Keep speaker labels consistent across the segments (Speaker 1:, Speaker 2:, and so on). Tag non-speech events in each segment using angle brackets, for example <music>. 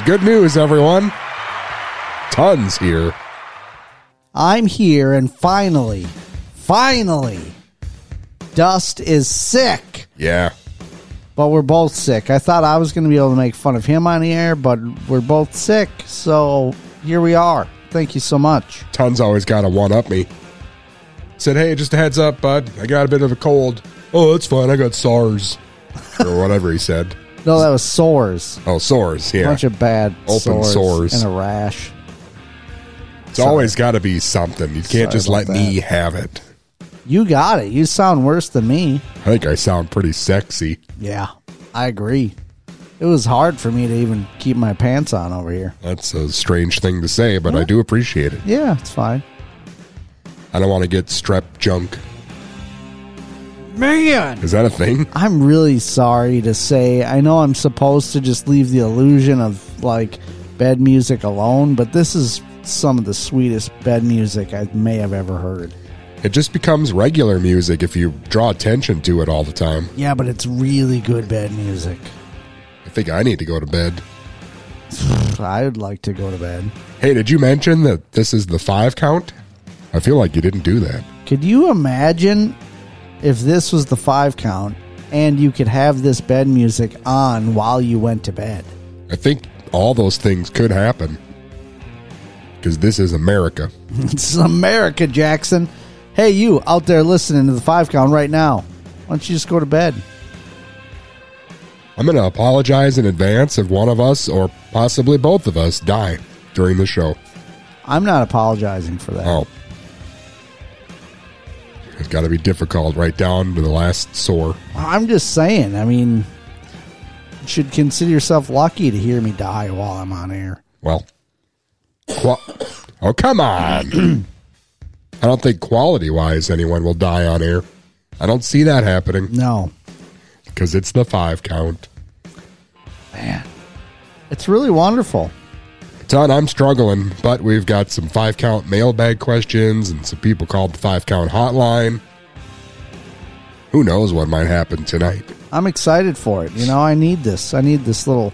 Speaker 1: Hey, good news, everyone. Tons here.
Speaker 2: I'm here and finally, finally, Dust is sick.
Speaker 1: Yeah.
Speaker 2: But we're both sick. I thought I was going to be able to make fun of him on the air, but we're both sick. So here we are. Thank you so much.
Speaker 1: Tons always got to one up me. Said, hey, just a heads up, bud. I got a bit of a cold. Oh, that's fine. I got SARS. or whatever he said.
Speaker 2: No, that was sores.
Speaker 1: Oh, sores. Yeah.
Speaker 2: Bunch of bad
Speaker 1: Open
Speaker 2: sores,
Speaker 1: sores.
Speaker 2: and a rash.
Speaker 1: it's always got to be something. You can't
Speaker 2: Sorry
Speaker 1: just
Speaker 2: about
Speaker 1: let me
Speaker 2: that.
Speaker 1: have it.
Speaker 2: You got it. You sound worse than me.
Speaker 1: I think I sound pretty sexy.
Speaker 2: Yeah, I agree. It was hard for me to even keep my pants on over here.
Speaker 1: That's a strange thing to say, but I do appreciate it.
Speaker 2: Yeah, it's fine.
Speaker 1: I don't want to get strep junk.
Speaker 2: Man.
Speaker 1: Is that a thing?
Speaker 2: I'm really sorry to say. I know I'm supposed to just leave the illusion of like bed music alone, but this is some of the sweetest bed music I may have ever heard.
Speaker 1: It just becomes regular music if you draw attention to it all the time.
Speaker 2: Yeah, but it's really good bed music.
Speaker 1: I think I need to go to bed. <sighs>
Speaker 2: I'd like to go to bed.
Speaker 1: Hey, did you mention that this is the five count? I feel like you didn't do that.
Speaker 2: Could you imagine if this was the five count and you could have this bed music on while you went to bed?
Speaker 1: I think all those things could happen. Because this is America. <laughs>
Speaker 2: it's America, Jackson. Hey, you out there listening to the five count right now. Why don't you just go to bed?
Speaker 1: I'm going to apologize in advance if one of us, or possibly both of us, die during the show.
Speaker 2: I'm not apologizing for that.
Speaker 1: Oh. It's got to be difficult right down to the last sore.
Speaker 2: I'm just saying. I mean, you should consider yourself lucky to hear me die while I'm on air.
Speaker 1: Well, qua- oh, come on. <clears throat> I don't think quality wise anyone will die on air. I don't see that happening
Speaker 2: No,
Speaker 1: because it's the five count.
Speaker 2: man, it's really wonderful.
Speaker 1: Ton, I'm struggling, but we've got some five count mailbag questions and some people called the five count hotline. Who knows what might happen tonight?
Speaker 2: I'm excited for it. You know, I need this. I need this little,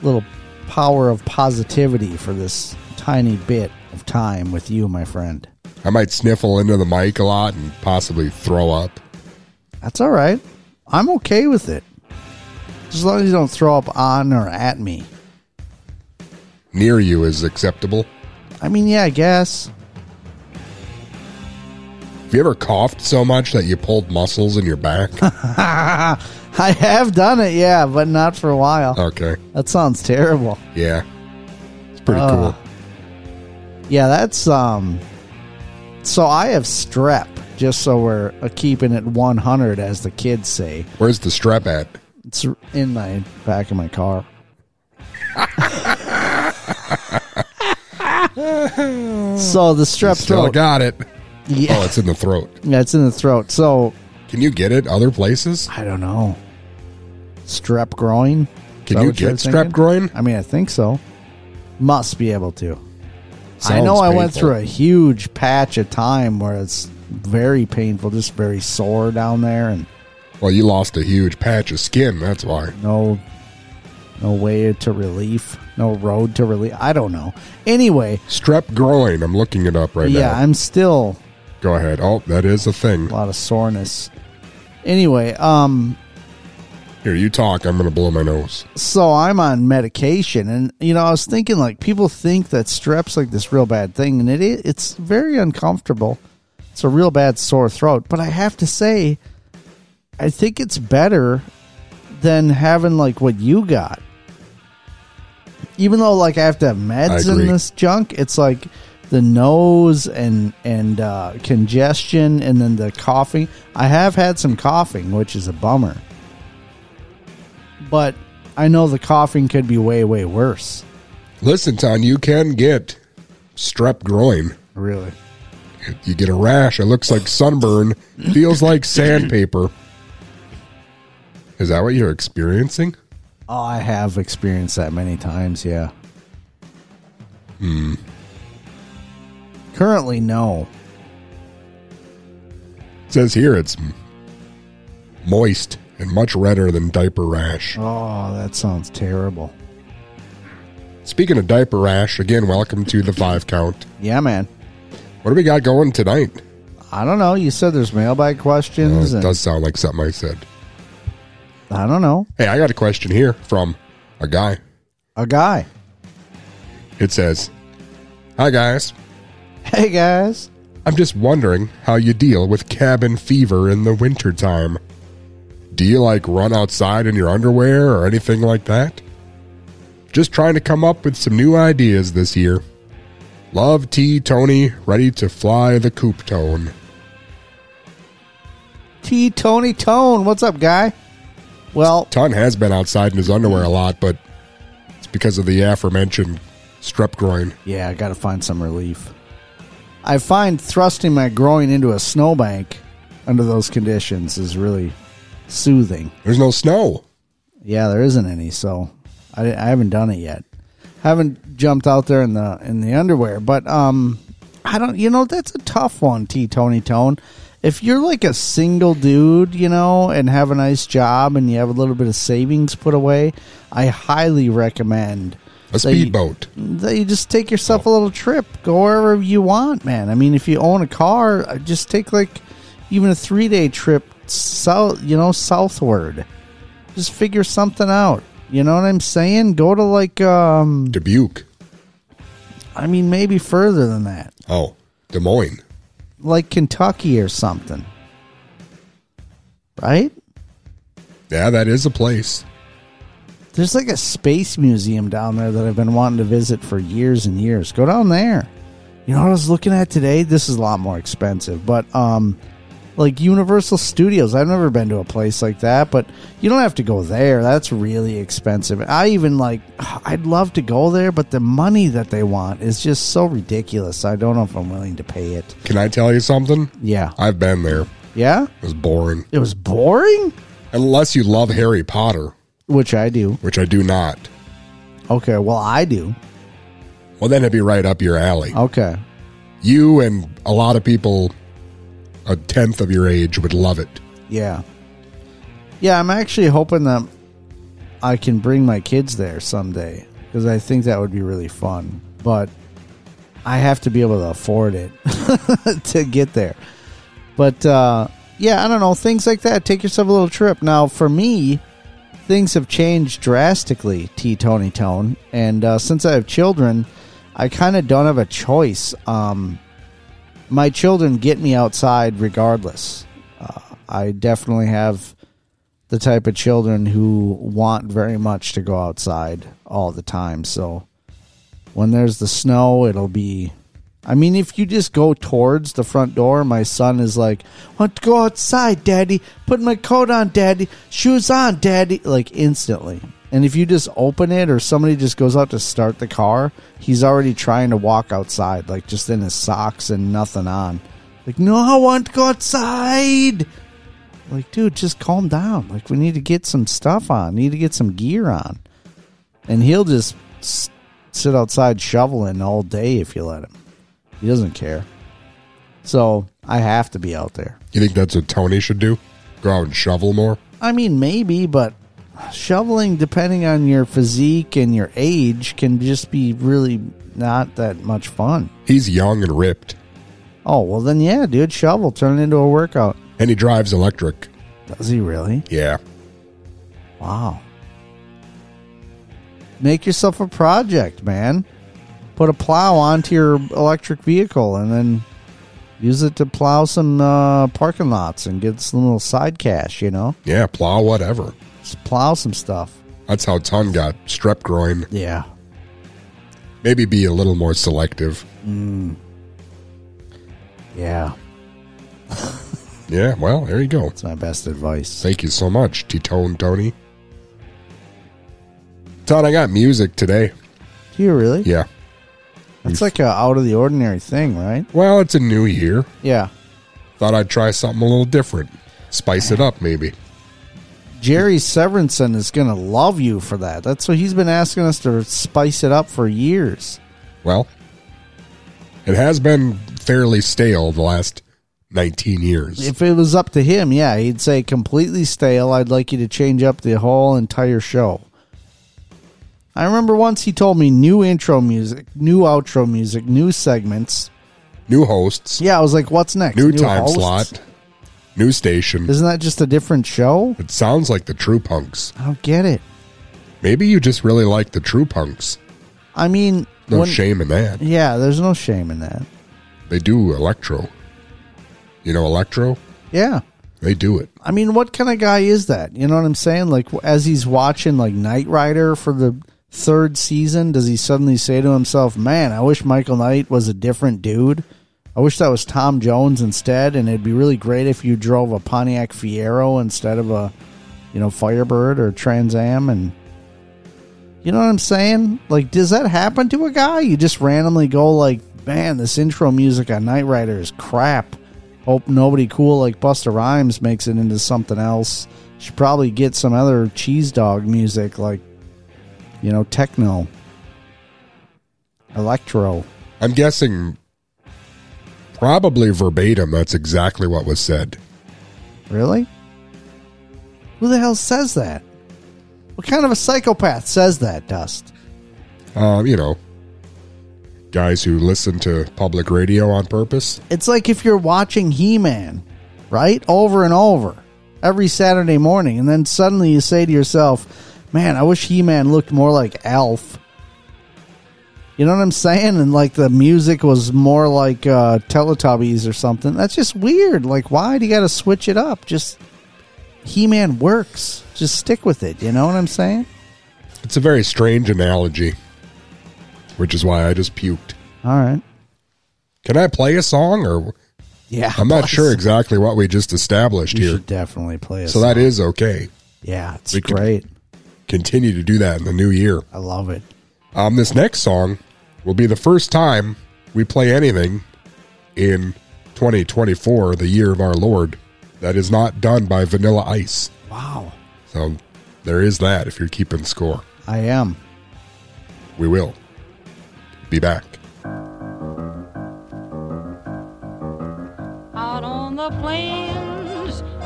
Speaker 2: little power of positivity for this tiny bit of time with you, my friend.
Speaker 1: I might sniffle into the mic a lot and possibly throw up.
Speaker 2: That's all right. I'm okay with it. As long as you don't throw up on or at me.
Speaker 1: Near you is acceptable.
Speaker 2: I mean, yeah, I guess.
Speaker 1: Have you ever coughed so much that you pulled muscles in your back? <laughs>
Speaker 2: I have done it, yeah, but not for a while.
Speaker 1: okay.
Speaker 2: That sounds terrible.
Speaker 1: Yeah. It's pretty
Speaker 2: Uh,
Speaker 1: cool.
Speaker 2: Yeah, that's um. So I have strep, just so we're uh, keeping it 100, as the kids say.
Speaker 1: Where's the strep at?
Speaker 2: It's in my back of my car. <laughs> <laughs> so the strep
Speaker 1: Still
Speaker 2: throat.
Speaker 1: got it.
Speaker 2: Yeah.
Speaker 1: Oh, it's in the throat. <laughs>
Speaker 2: Yeah, it's in the throat. So
Speaker 1: Can you get it other places?
Speaker 2: I don't know. strep groin. Is
Speaker 1: Can you get strep
Speaker 2: thinking?
Speaker 1: groin?
Speaker 2: I mean, I think so. Must be able to. I
Speaker 1: Sounds
Speaker 2: know I went through a huge patch of time where it's very painful, just very sore down there, and
Speaker 1: Well, you lost a huge patch of skin. That's why.
Speaker 2: no, no way to relief, no road to relief. I don't know. Anyway,
Speaker 1: Strep groin. I'm looking it up right
Speaker 2: yeah,
Speaker 1: now.
Speaker 2: Yeah, I'm still
Speaker 1: Go ahead. Oh, that is a thing.
Speaker 2: a lot of soreness. Anyway, um,
Speaker 1: Here, you talk. I'm going to blow my nose.
Speaker 2: so I'm on medication, and you know, I was thinking like people think that strep's like this real bad thing, and it it's very uncomfortable. It's a real bad sore throat, but I have to say, I think it's better than having like what you got. Even though like I have to have meds in this junk, it's like the nose and and uh, congestion, and then the coughing. I have had some coughing, which is a bummer but I know the coughing could be way, way worse.
Speaker 1: Listen, Ton, you can get strep groin.
Speaker 2: Really?
Speaker 1: You get a rash. It looks like sunburn. Feels like sandpaper. Is that what you're experiencing?
Speaker 2: Oh, I have experienced that many times, yeah. Hmm. Currently, no.
Speaker 1: It says here it's moist and much redder than diaper rash.
Speaker 2: Oh, that sounds terrible.
Speaker 1: Speaking of diaper rash, again, welcome to the five count.
Speaker 2: Yeah, man.
Speaker 1: What do we got going tonight?
Speaker 2: I don't know. You said there's mailbag
Speaker 1: Uh,
Speaker 2: questions.
Speaker 1: it
Speaker 2: and
Speaker 1: does sound like something I said.
Speaker 2: I don't know.
Speaker 1: Hey, I got a question here from a guy.
Speaker 2: A guy.
Speaker 1: It says, Hi, guys.
Speaker 2: Hey, guys.
Speaker 1: I'm just wondering how you deal with cabin fever in the wintertime. Do you like run outside in your underwear or anything like that? Just trying to come up with some new ideas this year. Love T Tony, ready to fly the coop tone.
Speaker 2: T. Tony Tone. What's up, guy? Well,
Speaker 1: Ton has been outside in his underwear a lot, but it's because of the aforementioned strep groin.
Speaker 2: yeah, I got to find some relief. I find thrusting my groin into a snowbank under those conditions is really soothing.
Speaker 1: There's no snow.
Speaker 2: Yeah, there isn't any, so I, I haven't done it yet. Haven't jumped out there in the in the underwear, but um, I don't. You know, that's a tough one, T Tony Tone. If you're like a single dude, you know, and have a nice job and you have a little bit of savings put away, I highly recommend
Speaker 1: A speedboat.
Speaker 2: that you just take yourself a little trip, go wherever you want, man. I mean, if you own a car, uh, just take like even a three day trip south, you know, southward. Just figure something out. You know what I'm saying? Go to like, um,
Speaker 1: Dubuque.
Speaker 2: I mean, maybe further than that,
Speaker 1: Oh, Des Moines.
Speaker 2: Like Kentucky or something, right?
Speaker 1: Yeah, that is a place.
Speaker 2: There's like a space museum down there that I've been wanting to visit for years and years. Go down there. You know what I was looking at today? This is a lot more expensive, but um like Universal Studios. I've never been to a place like that, but you don't have to go there. That's really expensive. I even like <sighs> I'd love to go there, but the money that they want is just so ridiculous. I don't know if I'm willing to pay it.
Speaker 1: Can I tell you something?
Speaker 2: Yeah.
Speaker 1: I've been there.
Speaker 2: Yeah?
Speaker 1: It was boring.
Speaker 2: It was boring,
Speaker 1: Unless you love Harry Potter,
Speaker 2: which I do.
Speaker 1: which I do not.
Speaker 2: Okay, well I do.
Speaker 1: Well, then it'd be right up your alley.
Speaker 2: Okay.
Speaker 1: You and a lot of people a tenth of your age would love it.
Speaker 2: Yeah. Yeah, I'm actually hoping that I can bring my kids there someday because I think that would be really fun. But I have to be able to afford it <laughs> to get there. But uh, yeah, I don't know. Things like that. Take yourself a little trip. Now, for me, things have changed drastically, T Tony Tone. And uh, since I have children, I kind of don't have a choice. Um, my children get me outside regardless. Uh, I definitely have the type of children who want very much to go outside all the time. So when there's the snow, it'll be. I mean, if you just go towards the front door, my son is like, "Want to go outside, Daddy? Put my coat on, Daddy. Shoes on, Daddy." Like instantly. And if you just open it, or somebody just goes out to start the car, he's already trying to walk outside, like just in his socks and nothing on. Like, no, I want to go outside. Like, dude, just calm down. Like, we need to get some stuff on. Need to get some gear on. And he'll just s- sit outside shoveling all day if you let him. He doesn't care. So I have to be out there.
Speaker 1: You think that's what Tony should do? Go out and shovel more?
Speaker 2: I mean, maybe, but shoveling, depending on your physique and your age, can just be really not that much fun.
Speaker 1: He's young and ripped,
Speaker 2: Oh, well, then, yeah, dude, shovel, turn it into a workout.
Speaker 1: and he drives electric.
Speaker 2: Does he really?
Speaker 1: Yeah.
Speaker 2: Wow. Make yourself a project, man. Put a plow onto your electric vehicle and then use it to plow some uh, parking lots and get some little side cash, you know?
Speaker 1: Yeah, plow whatever.
Speaker 2: Plow some stuff.
Speaker 1: That's how Ton got strep groin.
Speaker 2: Yeah.
Speaker 1: Maybe be a little more selective. Mm.
Speaker 2: Yeah.
Speaker 1: Yeah, well, there you go.
Speaker 2: That's my best advice.
Speaker 1: Thank you so much, T-Tone Tony. Ton, I got music today.
Speaker 2: Do you really?
Speaker 1: Yeah.
Speaker 2: That's like a out of the ordinary thing, right?
Speaker 1: Well, it's a new year.
Speaker 2: Yeah.
Speaker 1: Thought I'd try something a little different. Spice it up, maybe.
Speaker 2: Jerry Severinson is going to love you for that. That's what he's been asking us to spice it up for years.
Speaker 1: Well, it has been fairly stale the last 19 years.
Speaker 2: If it was up to him, yeah, he'd say completely stale. I'd like you to change up the whole entire show. I remember once he told me new intro music, new outro music, new segments.
Speaker 1: New hosts,
Speaker 2: Yeah, I was like, what's next?
Speaker 1: new, time
Speaker 2: hosts?
Speaker 1: slot, new station.
Speaker 2: Isn't that just a different show?
Speaker 1: It sounds like the True Punks.
Speaker 2: I don't get it.
Speaker 1: Maybe you just really like the True Punks.
Speaker 2: I mean,
Speaker 1: No
Speaker 2: when-
Speaker 1: shame in that.
Speaker 2: Yeah, there's no shame in that.
Speaker 1: They do electro. You know electro?
Speaker 2: Yeah.
Speaker 1: They do it.
Speaker 2: I mean, what kind of guy is that? You know what I'm saying? Like, as he's watching like Knight Rider for the third season, does he suddenly say to himself, "Man, I wish Michael Knight was a different dude. I wish that was Tom Jones instead, and it'd be really great if you drove a Pontiac Fiero instead of a, you know, Firebird or Trans Am." And you know what I'm saying? Like, does that happen to a guy? You just randomly go like, "Man, this intro music on Knight Rider is crap." Hope nobody cool like Busta Rhymes makes it into something else. Should probably get some other cheese dog music like, you know, techno, electro.
Speaker 1: I'm guessing probably verbatim that's exactly what was said.
Speaker 2: Really? Who the hell says that? What kind of a psychopath says that, Dust?
Speaker 1: Uh, you know, guys who listen to public radio on purpose.
Speaker 2: It's like if you're watching He Man, right? Over and over every Saturday morning, and then suddenly you say to yourself, Man, I wish He Man looked more like Alf. You know what I'm saying? And like the music was more like uh, Teletubbies or something. That's just weird. Like, why do you got to switch it up? Just He Man works. Just stick with it. You know what I'm saying?
Speaker 1: It's a very strange analogy, which is why I just puked.
Speaker 2: All right.
Speaker 1: Can I play a song or
Speaker 2: Yeah.
Speaker 1: I'm not sure exactly what we just established
Speaker 2: You
Speaker 1: here.
Speaker 2: should definitely play it.
Speaker 1: So that is okay.
Speaker 2: yeah, it's
Speaker 1: we
Speaker 2: great.
Speaker 1: Continue to do that in the new year.
Speaker 2: I love it.
Speaker 1: Um, this next song will be the first time we play anything in 2024, the year of our Lord, that is not done by Vanilla Ice.
Speaker 2: Wow.
Speaker 1: So there is that if you're keeping score.
Speaker 2: I am.
Speaker 1: We will be back.
Speaker 3: Out on the plains,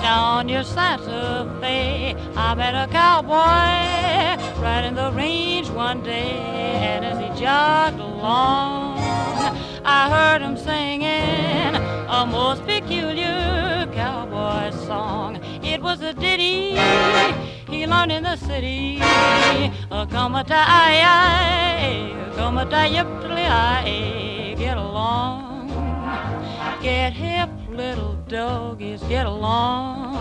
Speaker 3: down near Santa Fe, I met a cowboy riding the range one day, and as he jogged along, I heard him singing a most peculiar cowboy song. It was a ditty he learned in the city. Uh, Come a tie, come a tie, get along. Get hip, little doggies, get along.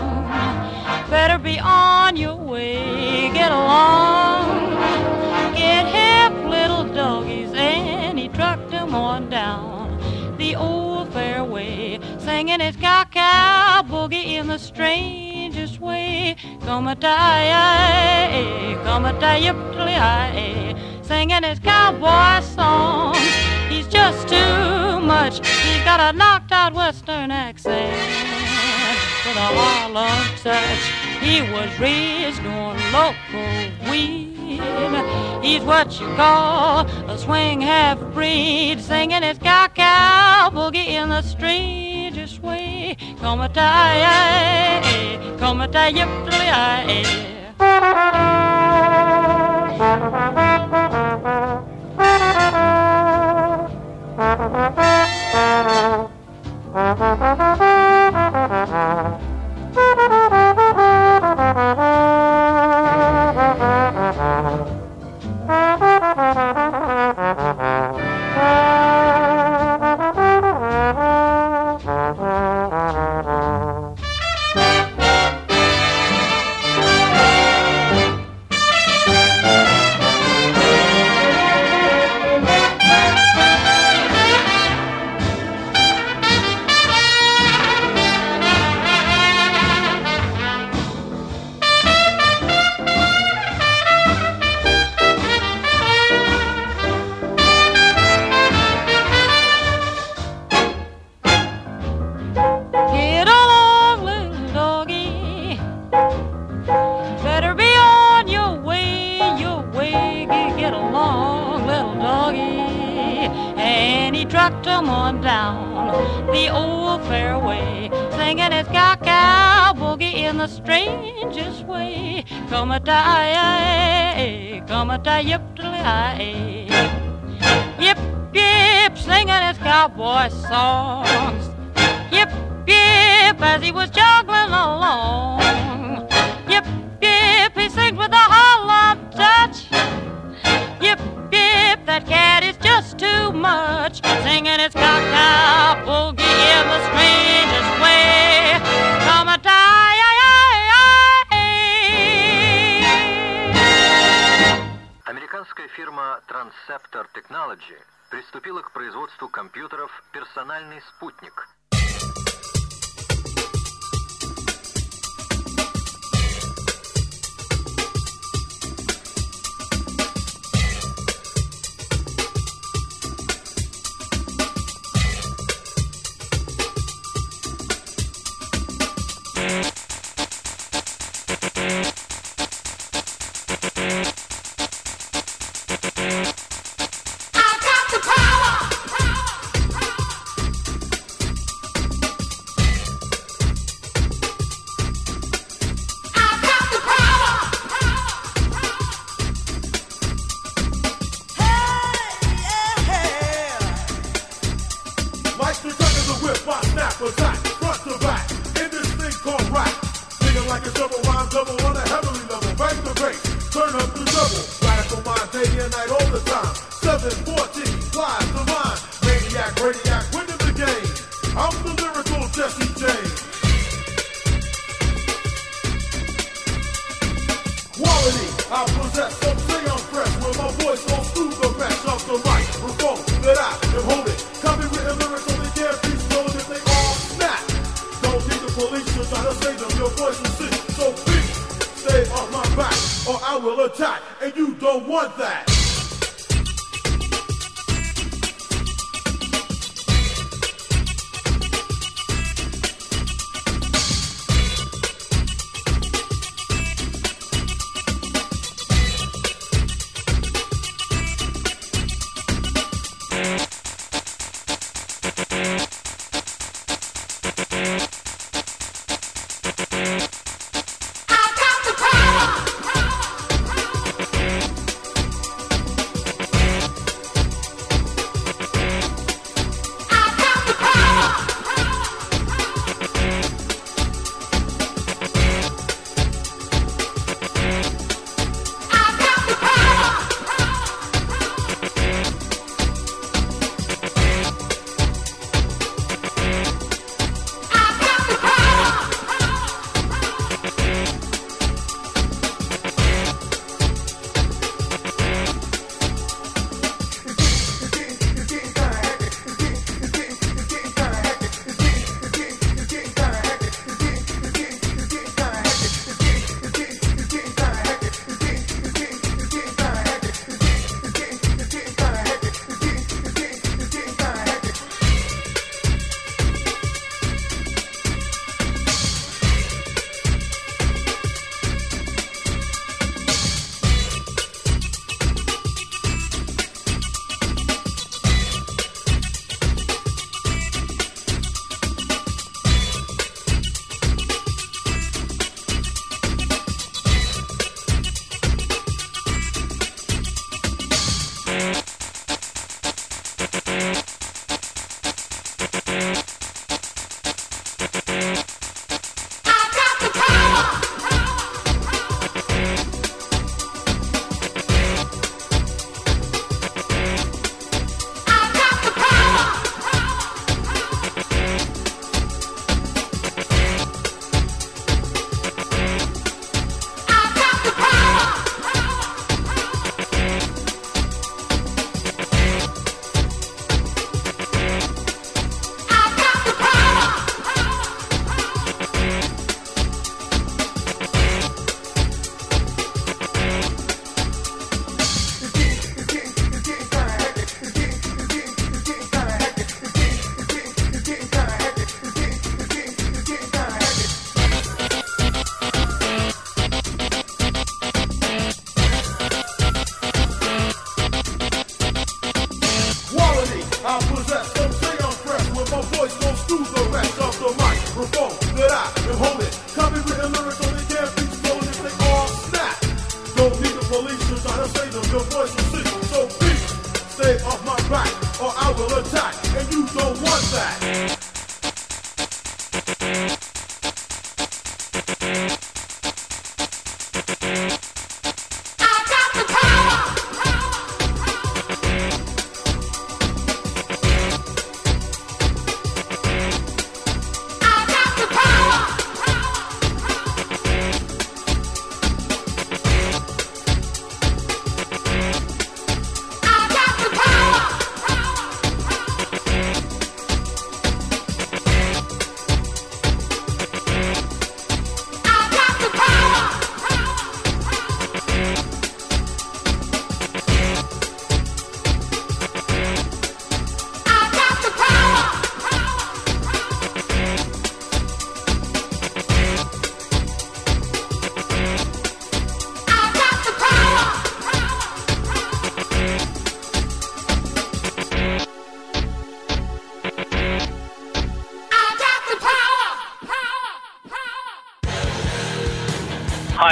Speaker 3: Better be on your way, get along. Get hip, little doggies, and he trucked them on down the old fairway, singing his cow boogie in the strangest way. Come a tie, come a tie, singing his cowboy song. He's just too much. He's got a knocked out Western accent with a Harlem touch. He was raised on local weed. He's what you call a swing half breed, singing his cow cow boogie in the strangest way. Come a tie, come a tie, yip,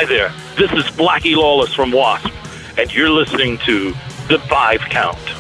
Speaker 4: there. This is Blackie Lawless from W.A.S.P., and you're listening to The Five Count.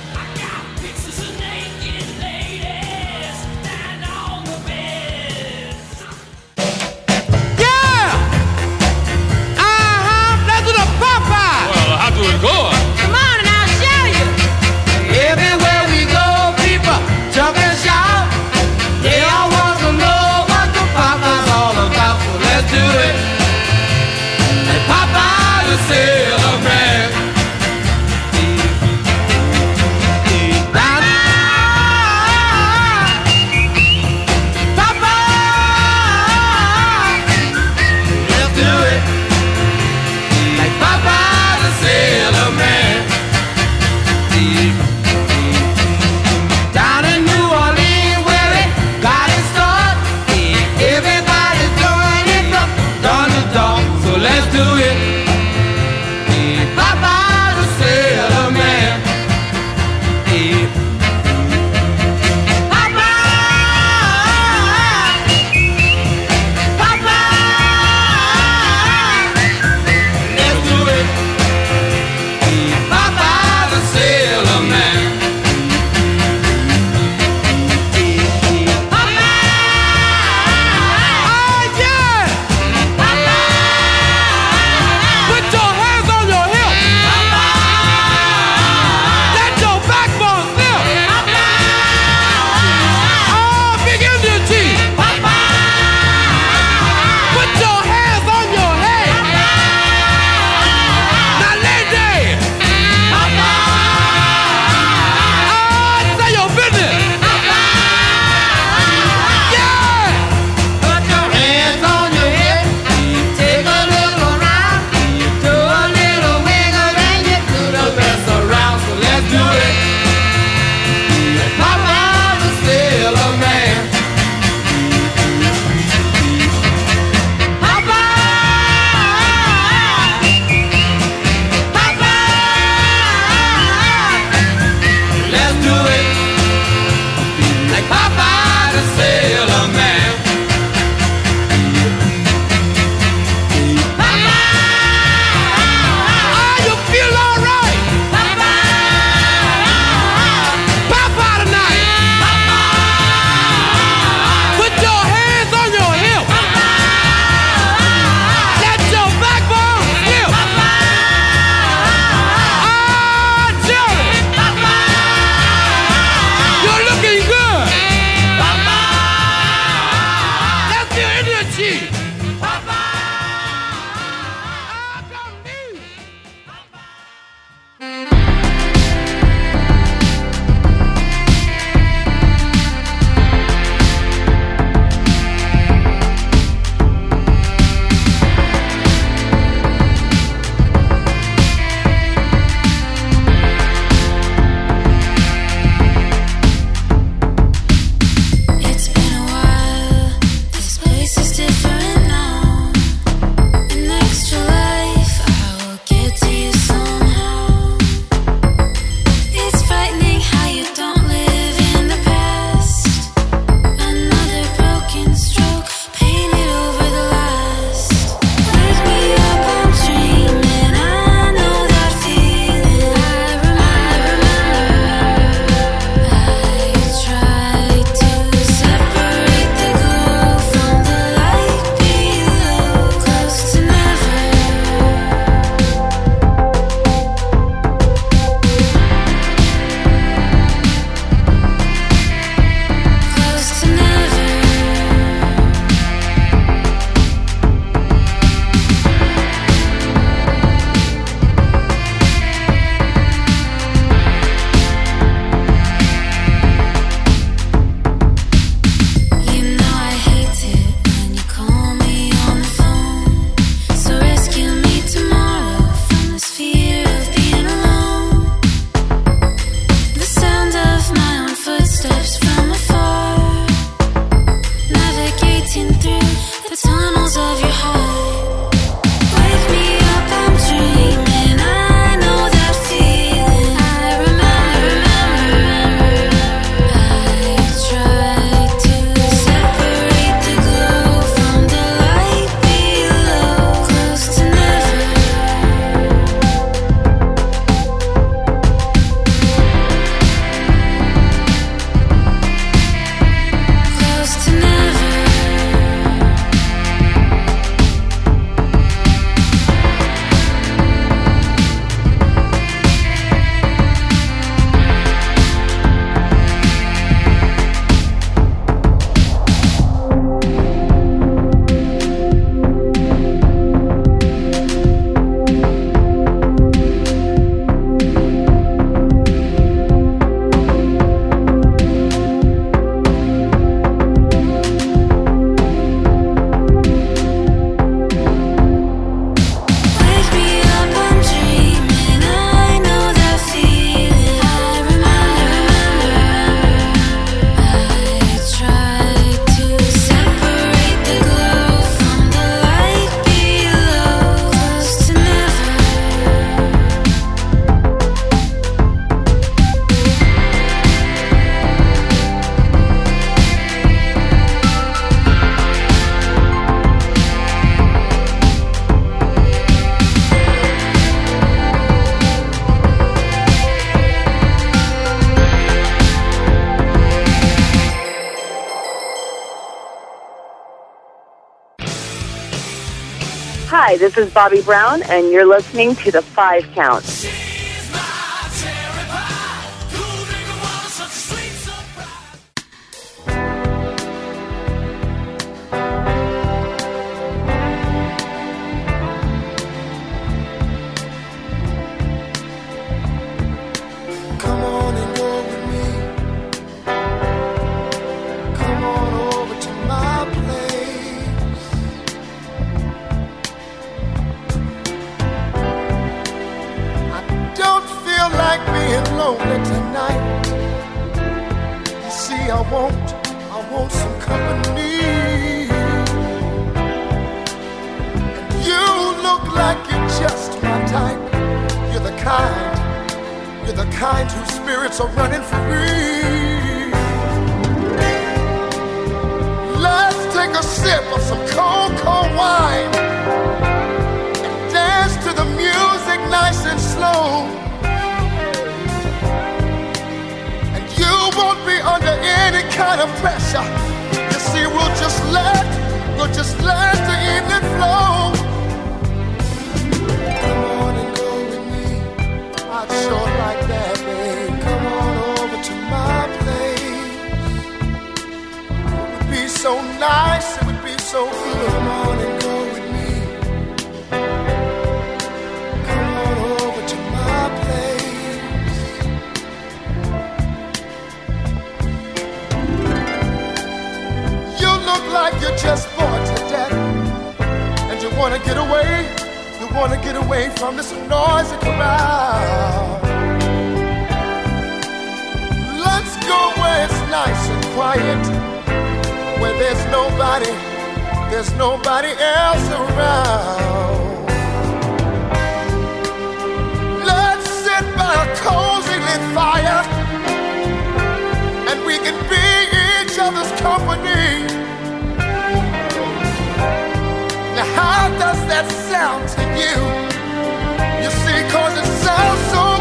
Speaker 5: Hi, this is Bobby Brown, and you're listening to the Five Count.
Speaker 6: Kind whose spirits are running free. Let's take a sip of some cold, cold wine and dance to the music nice and slow. And you won't be under any kind of pressure. You see, we'll just let, we'll just let the evening flow. Come on and go with me. I'd sure so nice, it would be so good. Come on and go with me. Come on over to my place. You look like you're just bored to death, and you wanna get away. You wanna get away from this noisy crowd. Let's go where it's nice and quiet, where there's nobody, there's nobody else around. Let's sit by a cozy lit fire, and we can be each other's company. Now, how does that sound to you? You see, cause it sounds so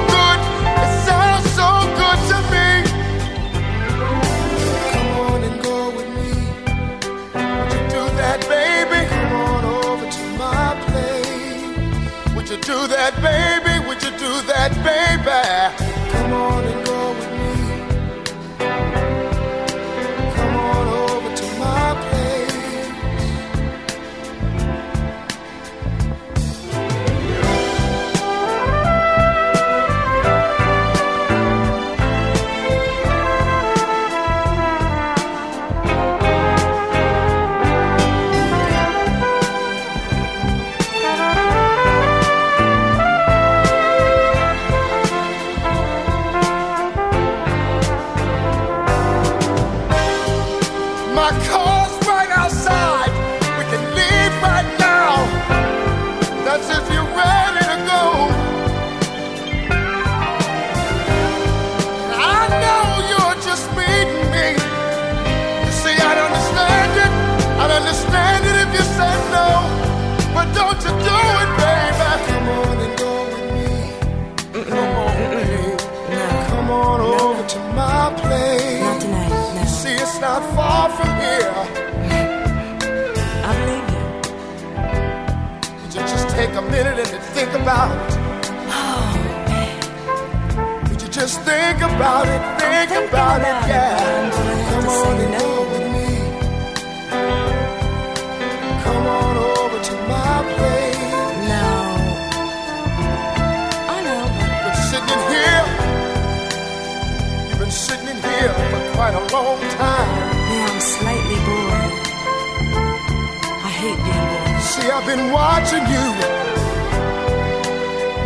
Speaker 6: do that, baby? Would you do that, baby? About? Oh, man. Would you just think about it? Think about it, yeah. Come on and go with me. Come on over to my place. No. I know. You've Been sitting in here. You've been sitting in here for quite a long time.
Speaker 7: Yeah, I'm slightly bored. I hate being bored.
Speaker 6: See, I've been watching you.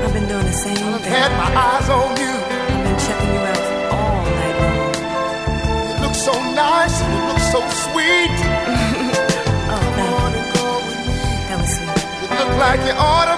Speaker 7: I've been doing the same
Speaker 6: I've
Speaker 7: thing.
Speaker 6: had my eyes on you.
Speaker 7: I've been checking you out all night long.
Speaker 6: You look so nice you look so sweet. <laughs>
Speaker 7: oh,
Speaker 6: Come on and go with me.
Speaker 7: That was sweet.
Speaker 6: You look like you ought to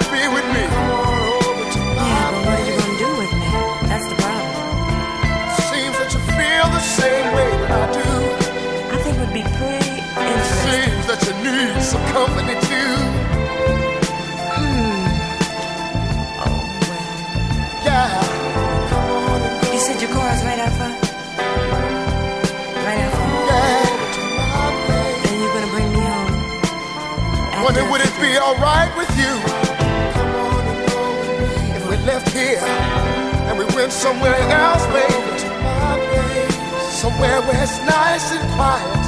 Speaker 6: wondering would it be alright with you? If we left here and we went somewhere else, baby. Somewhere where it's nice and quiet.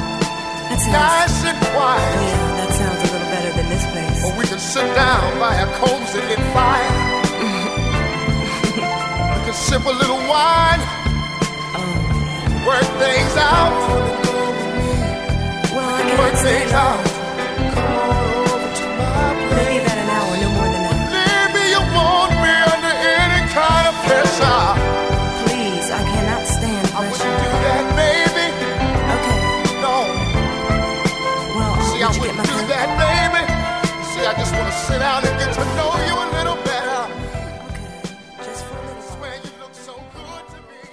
Speaker 7: That's
Speaker 6: nice and quiet.
Speaker 7: Oh, yeah, that sounds a little better than this place.
Speaker 6: Or we can sit down by a cozy lit fire. we can sip a little wine. Oh, work things out.
Speaker 7: Well, I
Speaker 6: can work things out. Sit down and get to know you a little better.
Speaker 7: Just for a little
Speaker 6: Swear you look so good to me.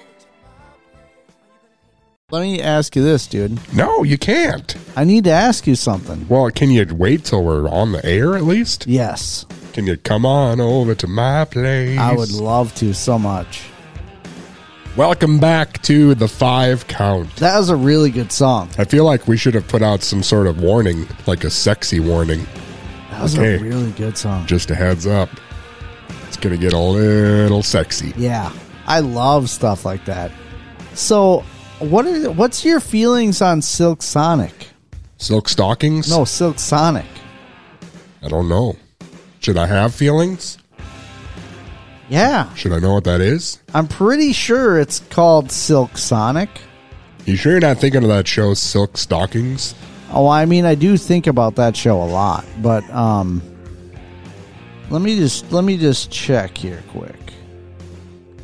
Speaker 2: Let me ask you this, dude.
Speaker 1: No, you can't.
Speaker 2: I need to ask you something.
Speaker 1: Well, can you wait till we're on the air at least?
Speaker 2: Yes,
Speaker 1: Can you come on over to my place?
Speaker 2: I would love to so much.
Speaker 1: Welcome back to the five count.
Speaker 2: That was a really good song.
Speaker 1: I feel like we should have put out some sort of warning, like a sexy warning.
Speaker 2: That was
Speaker 1: Okay.
Speaker 2: a really good song.
Speaker 1: Just a heads up. It's going to get a little sexy.
Speaker 2: Yeah, I love stuff like that. So, what are what's your feelings on Silk Sonic?
Speaker 1: Silk Stalkings?
Speaker 2: No, Silk Sonic.
Speaker 1: I don't know. Should I have feelings?
Speaker 2: Yeah,
Speaker 1: Should I know what that is?
Speaker 2: I'm pretty sure it's called Silk Sonic.
Speaker 1: You sure you're not thinking of that show, Silk Stalkings?
Speaker 2: Oh, I mean, I do think about that show a lot, but um, let me just let me just check here quick.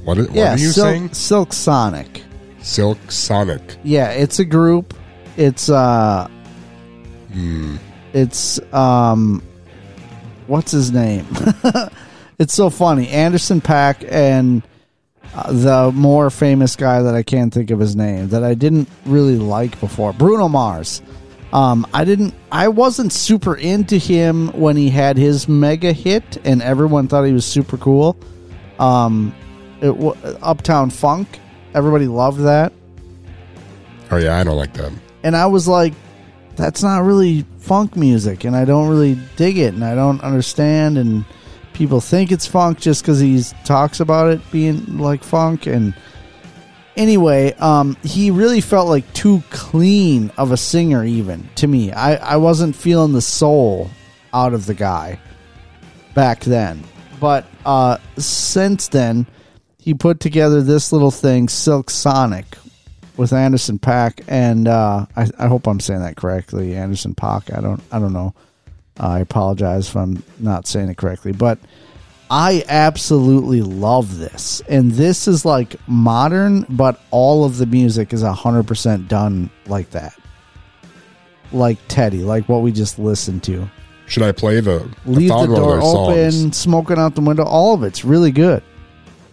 Speaker 1: What, what
Speaker 2: yeah,
Speaker 1: are you
Speaker 2: Silk,
Speaker 1: saying?
Speaker 2: Silk Sonic.
Speaker 1: Silk Sonic.
Speaker 2: Yeah, it's a group. It's uh, it's um, what's his name? <laughs> it's so funny. Anderson Paak and uh, the more famous guy that I can't think of his name that I didn't really like before, Bruno Mars. Um, I didn't. I wasn't super into him when he had his mega hit, and everyone thought he was super cool. Um, it, wa- Uptown Funk. Everybody loved that.
Speaker 1: Oh, yeah, I don't like that.
Speaker 2: and I was like, that's not really funk music, and I don't really dig it, and I don't understand. And people think it's funk just because he talks about it being like funk. And anyway, um, he really felt like too clean of a singer, even to me. I, I wasn't feeling the soul out of the guy back then. But uh, since then, he put together this little thing, Silk Sonic, with Anderson Paak, and uh, I, I hope I'm saying that correctly. Anderson Paak. I don't. I don't know. I apologize if I'm not saying it correctly, but I absolutely love this, and this is like modern, but all of the music is hundred percent done like that, like Teddy, like what we just listened to.
Speaker 1: Should I play the. I
Speaker 2: Leave the
Speaker 1: found one of
Speaker 2: door open,
Speaker 1: songs.
Speaker 2: smoking out the window. All of it's really good.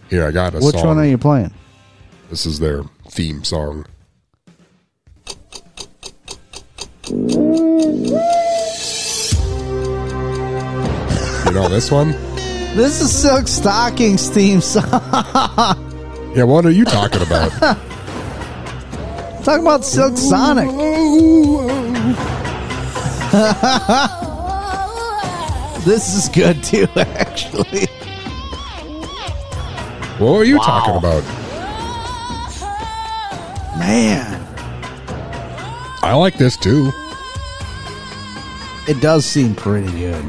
Speaker 1: Here, I got a
Speaker 2: Which
Speaker 1: song.
Speaker 2: one are you playing?
Speaker 1: This is their theme song. You know this one?
Speaker 2: This is Silk Stalkings theme song.
Speaker 1: Yeah, what are you talking about? <laughs>
Speaker 2: Talking about Silk Sonic. <laughs> this is good too, <laughs> actually.
Speaker 1: what are you
Speaker 2: Wow.
Speaker 1: talking about?
Speaker 2: Man,
Speaker 1: I like this too.
Speaker 2: it does seem pretty good.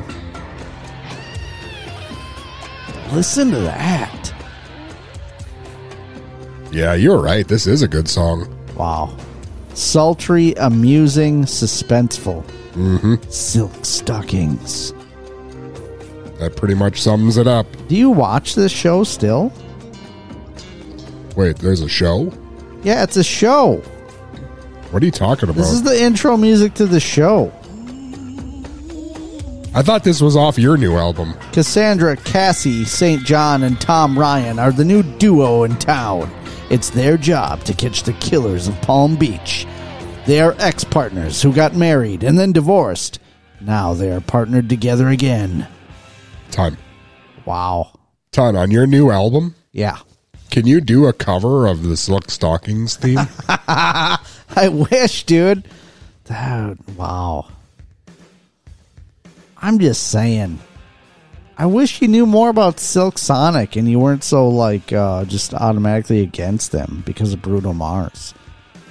Speaker 2: Listen to that.
Speaker 1: Yeah, you're right. This is a good song.
Speaker 2: Wow. Sultry, amusing, suspenseful.
Speaker 1: Mm-hmm.
Speaker 2: Silk Stalkings.
Speaker 1: That pretty much sums it up.
Speaker 2: Do you watch this show still?
Speaker 1: Wait, there's a show?
Speaker 2: Yeah, it's a show.
Speaker 1: What are you talking about?
Speaker 2: This is the intro music to the show.
Speaker 1: I thought this was off your new album.
Speaker 2: Cassandra, Cassie, St. John, and Tom Ryan are the new duo in town. It's their job to catch the killers of Palm Beach. They are ex partners who got married and then divorced. Now they are partnered together again.
Speaker 1: Ton.
Speaker 2: Wow.
Speaker 1: Ton, on your new album,
Speaker 2: Yeah.
Speaker 1: can you do a cover of the Silk Stalkings theme? <laughs>
Speaker 2: I wish, dude. Dude, wow. I'm just saying. I wish you knew more about Silk Sonic and you weren't so like uh, just automatically against them because of Bruno Mars.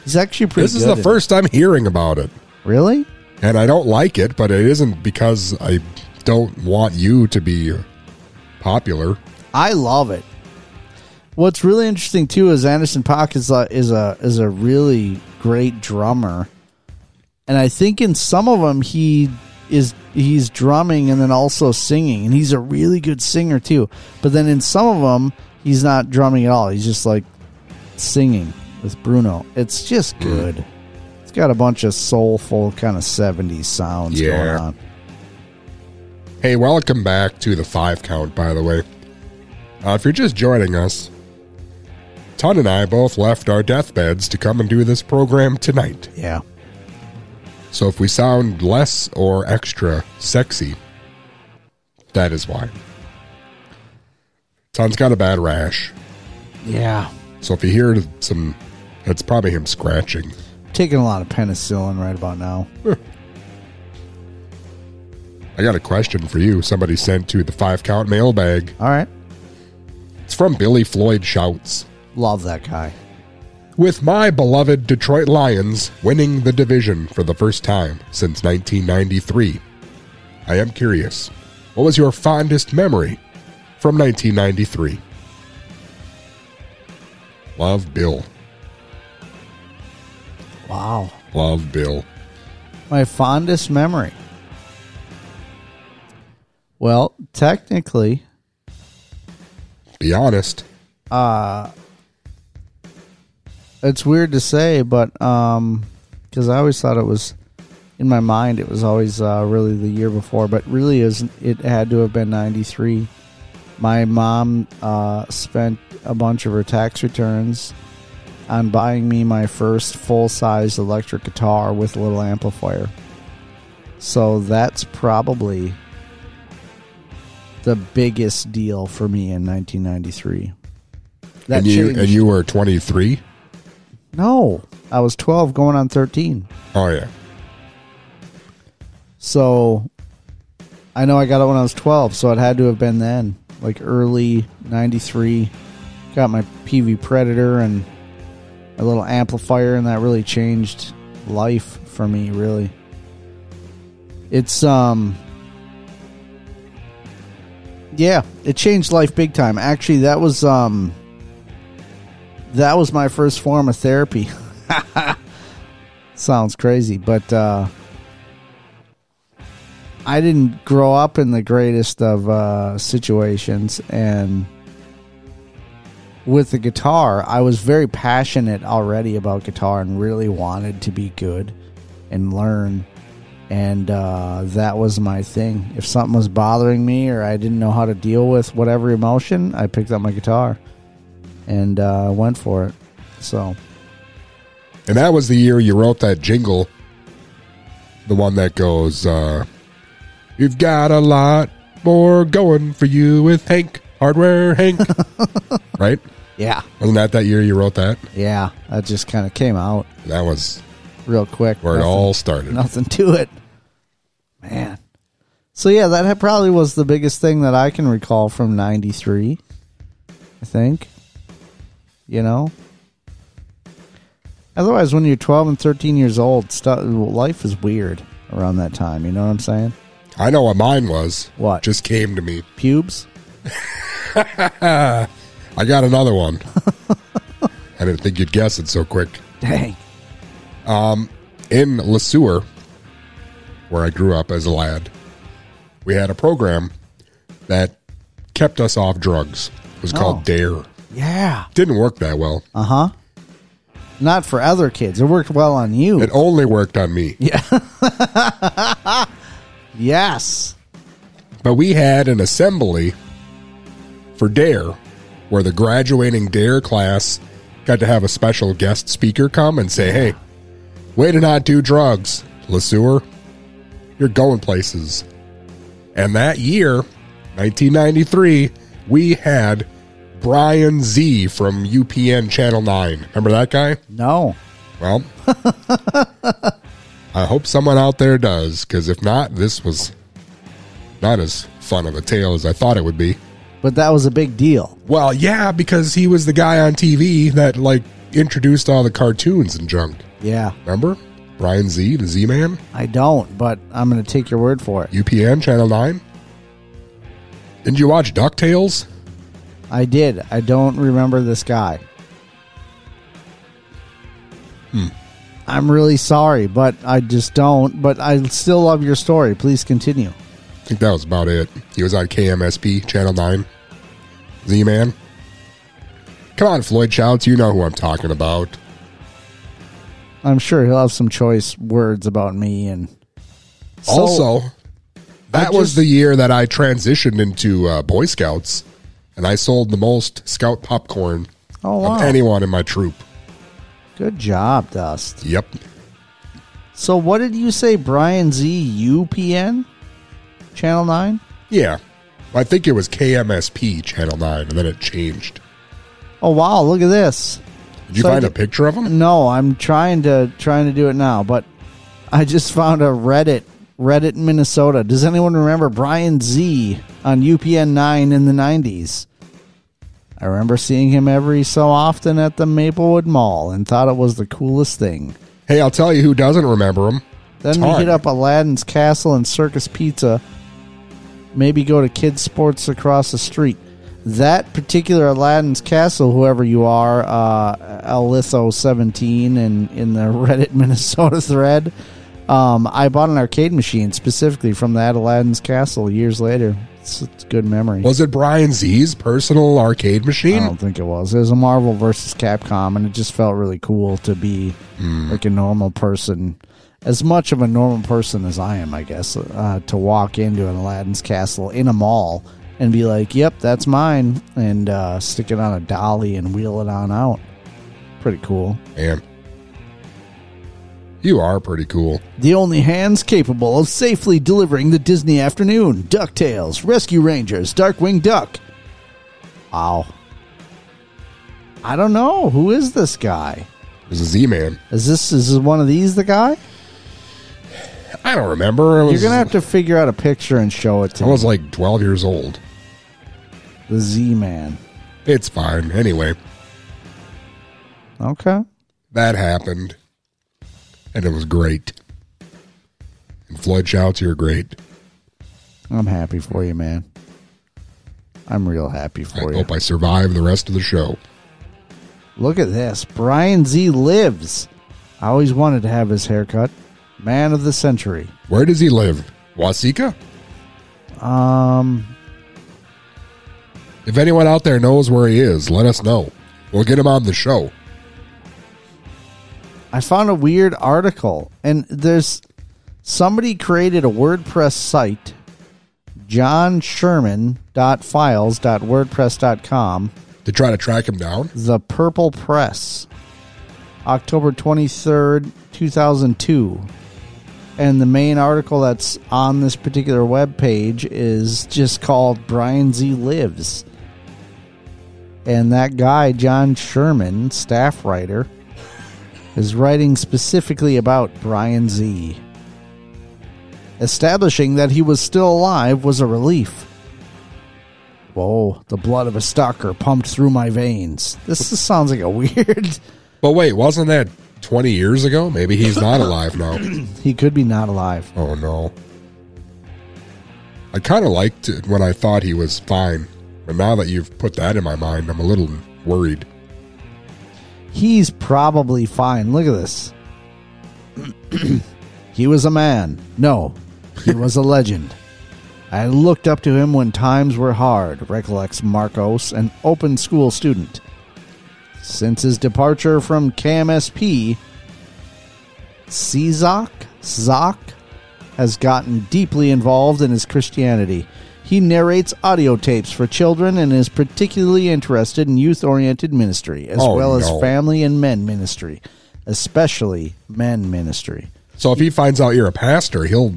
Speaker 2: He's actually pretty.
Speaker 1: This is the first I'm hearing about it.
Speaker 2: it. Really?
Speaker 1: And I don't like it, but it isn't because I don't want you to be popular.
Speaker 2: I love it. What's really interesting too is Anderson Paak is a, is a is a really great drummer, and I think in some of them he is he's drumming and then also singing, and he's a really good singer too. But then in some of them he's not drumming at all; he's just like singing with Bruno. It's just good. It's got a bunch of soulful kind of '70s sounds
Speaker 1: Yeah.
Speaker 2: going on.
Speaker 1: Hey, welcome back to the five count, by the way. Uh, if you're just joining us, Ton and I both left our deathbeds to come and do this program tonight.
Speaker 2: Yeah.
Speaker 1: So if we sound less or extra sexy, that is why. Ton's got a bad rash.
Speaker 2: Yeah.
Speaker 1: So if you hear some, it's probably him scratching.
Speaker 2: Taking a lot of penicillin right about now. <laughs>
Speaker 1: I got a question for you. Somebody sent to the five count mailbag.
Speaker 2: All right.
Speaker 1: It's from Billy Floyd Shouts.
Speaker 2: Love that guy.
Speaker 1: With my beloved Detroit Lions winning the division for the first time since 1993, I am curious, what was your fondest memory from 1993? Love Bill.
Speaker 2: Wow.
Speaker 1: Love Bill.
Speaker 2: My fondest memory. Well, technically,
Speaker 1: Be honest.
Speaker 2: uh it's weird to say, but um because I always thought it was in my mind it was always uh, really the year before, but really is it had to have been 93. My mom uh spent a bunch of her tax returns on buying me my first full-size electric guitar with a little amplifier. So that's probably the biggest deal for me in 1993. That
Speaker 1: and you
Speaker 2: changed.
Speaker 1: and you were 23?
Speaker 2: No, I was 12 going on 13.
Speaker 1: Oh yeah.
Speaker 2: So I know I got it when I was 12, so it had to have been then, like early 93. Got my Peavey Predator and a little amplifier, and that really changed life for me, really. It's, um, yeah, it changed life big time. Actually, that was, um, that was my first form of therapy. <laughs> Sounds crazy, but, uh, I didn't grow up in the greatest of uh, situations, and with the guitar, I was very passionate already about guitar and really wanted to be good and learn. And uh, that was my thing. If something was bothering me or I didn't know how to deal with whatever emotion, I picked up my guitar and uh, went for it. So,
Speaker 1: And that was the year you wrote that jingle. The one that goes, uh, You've got a lot more going for you with Hank, Hardware Hank. <laughs> right?
Speaker 2: yeah,
Speaker 1: Wasn't that that year you wrote that?
Speaker 2: yeah, that just kind of came out
Speaker 1: That was
Speaker 2: real quick.
Speaker 1: where it all started.
Speaker 2: nothing to it. Man. So yeah, that probably was the biggest thing that I can recall from 93. I think. You know? Otherwise when you're 12 and 13 years old, stuff life is weird around that time, you know what I'm saying?
Speaker 1: I know what mine was.
Speaker 2: What?
Speaker 1: Just came to me.
Speaker 2: Pubes? <laughs>
Speaker 1: I got another one. <laughs> I didn't think you'd guess it so quick.
Speaker 2: Dang.
Speaker 1: Um, in Le Sueur, where I grew up as a lad, we had a program that kept us off drugs. It was
Speaker 2: Oh.
Speaker 1: called Dare.
Speaker 2: Yeah.
Speaker 1: Didn't work that well.
Speaker 2: Uh-huh. Not for other kids. It worked well on you.
Speaker 1: It only worked on me.
Speaker 2: yeah. <laughs> yes.
Speaker 1: But we had an assembly for Dare where the graduating Dare class got to have a special guest speaker come and say, hey, way to not do drugs, Le Sueur. You're going places. And that year, 1993, we had Brian Z from UPN Channel 9. Remember that guy?
Speaker 2: No.
Speaker 1: Well, <laughs> I hope someone out there does, because if not, this was Not as fun of a tale as I thought it would be.
Speaker 2: But that was a big deal.
Speaker 1: Well, yeah, because he was the guy on TV that like introduced all the cartoons and junk.
Speaker 2: Yeah.
Speaker 1: Remember? Brian Z, the Z Man?
Speaker 2: I don't, but I'm going to take your word for it.
Speaker 1: UPN, Channel 9? Didn't you watch DuckTales?
Speaker 2: I did. I don't remember this guy.
Speaker 1: Hmm.
Speaker 2: I'm really sorry, but I just don't. But I still love your story. Please continue.
Speaker 1: I think that was about it. He was on KMSP, Channel 9. Z Man? Come on, Floyd Shouts, you know who I'm talking about.
Speaker 2: I'm sure he'll have some choice words about me. And So,
Speaker 1: also, that
Speaker 2: I
Speaker 1: was the year that I transitioned into uh, Boy Scouts, and I sold the most Scout popcorn
Speaker 2: oh wow,
Speaker 1: of anyone in my troop.
Speaker 2: good job, Dust.
Speaker 1: Yep.
Speaker 2: So what did you say, Brian Z UPN, Channel Nine?
Speaker 1: Yeah. I think it was KMSP Channel 9, and then it changed.
Speaker 2: Oh wow, look at this.
Speaker 1: Did you
Speaker 2: So
Speaker 1: find a picture of him?
Speaker 2: No, I'm trying to trying to do it now, but I just found a Reddit Reddit Minnesota. Does anyone remember Brian Z on UPN nine in the nineties? I remember seeing him every so often at the Maplewood Mall and thought it was the coolest thing.
Speaker 1: Hey, I'll tell you who doesn't remember him.
Speaker 2: Then we hit up Aladdin's Castle and Circus Pizza. Maybe go to Kids Sports across the street. That particular Aladdin's Castle, whoever you are, uh, Alitho17 in, in the <laughs> Reddit Minnesota thread, um, I bought an arcade machine specifically from that Aladdin's Castle years later. It's, it's a good memory.
Speaker 1: Was it Brian Z's personal arcade machine?
Speaker 2: I don't think it was. It was a Marvel versus Capcom, and it just felt really cool to be like a normal person, as much of a normal person as I am, I guess, uh, to walk into an Aladdin's castle in a mall and be like, "Yep, that's mine," and uh, stick it on a dolly and wheel it on out. Pretty cool.
Speaker 1: Man. You are pretty cool.
Speaker 2: The only hands capable of safely delivering the Disney afternoon. DuckTales, Rescue Rangers, Darkwing Duck. Wow. I don't know. Who is this guy?
Speaker 1: Was a Z Man.
Speaker 2: Is this is one of these the guy?
Speaker 1: I don't remember. Was,
Speaker 2: You're gonna have to figure out a picture and show it to me.
Speaker 1: I
Speaker 2: me.
Speaker 1: was like 12 years old.
Speaker 2: the Z Man.
Speaker 1: It's fine. Anyway,
Speaker 2: Okay.
Speaker 1: that happened. And it was great. And Floyd Shouts, you're great.
Speaker 2: I'm happy for you, man. I'm real happy
Speaker 1: I
Speaker 2: for you.
Speaker 1: I hope I survive the rest of the show.
Speaker 2: Look at this. Brian Z lives. I always wanted to have his haircut. Man of the century.
Speaker 1: Where does he live? Waseca?
Speaker 2: Um,
Speaker 1: If anyone out there knows where he is, let us know. We'll get him on the show.
Speaker 2: I found a weird article, and there's somebody created a WordPress site, johnsherman.files.wordpress.com,
Speaker 1: To try to track him down?
Speaker 2: The Purple Press, October 23rd, 2002. And the main article that's on this particular web page is just called Brian Z Lives. And that guy, John Sherman, staff writer, is writing specifically about Brian Z. Establishing that he was still alive was a relief. Whoa, the blood of a stalker pumped through my veins. This sounds like a weird. <laughs>
Speaker 1: But wait, wasn't that 20 years ago? Maybe he's not alive now. <clears throat>
Speaker 2: he could be not alive.
Speaker 1: Oh, no. I kind of liked it when I thought he was fine. But now that you've put that in my mind, I'm a little worried.
Speaker 2: He's probably fine. Look at this. <clears throat> he was a man. No, he was a legend. I looked up to him when times were hard, recollects Marcos, an open school student. Since his departure from KMSP, Czak Zak has gotten deeply involved in his Christianity. He narrates audio tapes for children and is particularly interested in youth oriented ministry, as
Speaker 1: Oh,
Speaker 2: well
Speaker 1: no.
Speaker 2: as family and men ministry, especially men ministry.
Speaker 1: So if he finds out you're a pastor, he'll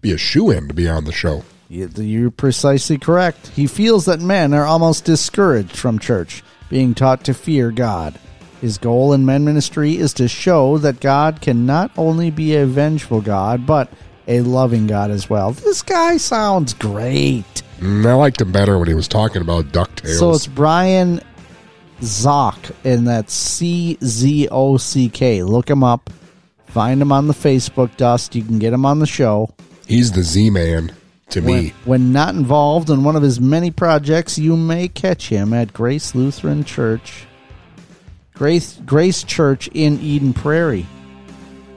Speaker 1: be a shoe in to be on the show.
Speaker 2: You- You're precisely correct. He feels that men are almost discouraged from church, being taught to fear God. His goal in men ministry is to show that God can not only be a vengeful God, but a loving God as well. This guy sounds great.
Speaker 1: Mm, I liked him better when he was talking about DuckTales.
Speaker 2: So it's Brian Czock, and that's C Z O C K. Look him up. Find him on the Facebook, Dust. You can get him on the show.
Speaker 1: He's the Z Man to
Speaker 2: When,
Speaker 1: me.
Speaker 2: when not involved in one of his many projects, you may catch him at Grace Lutheran Church, Grace Grace Church in Eden Prairie.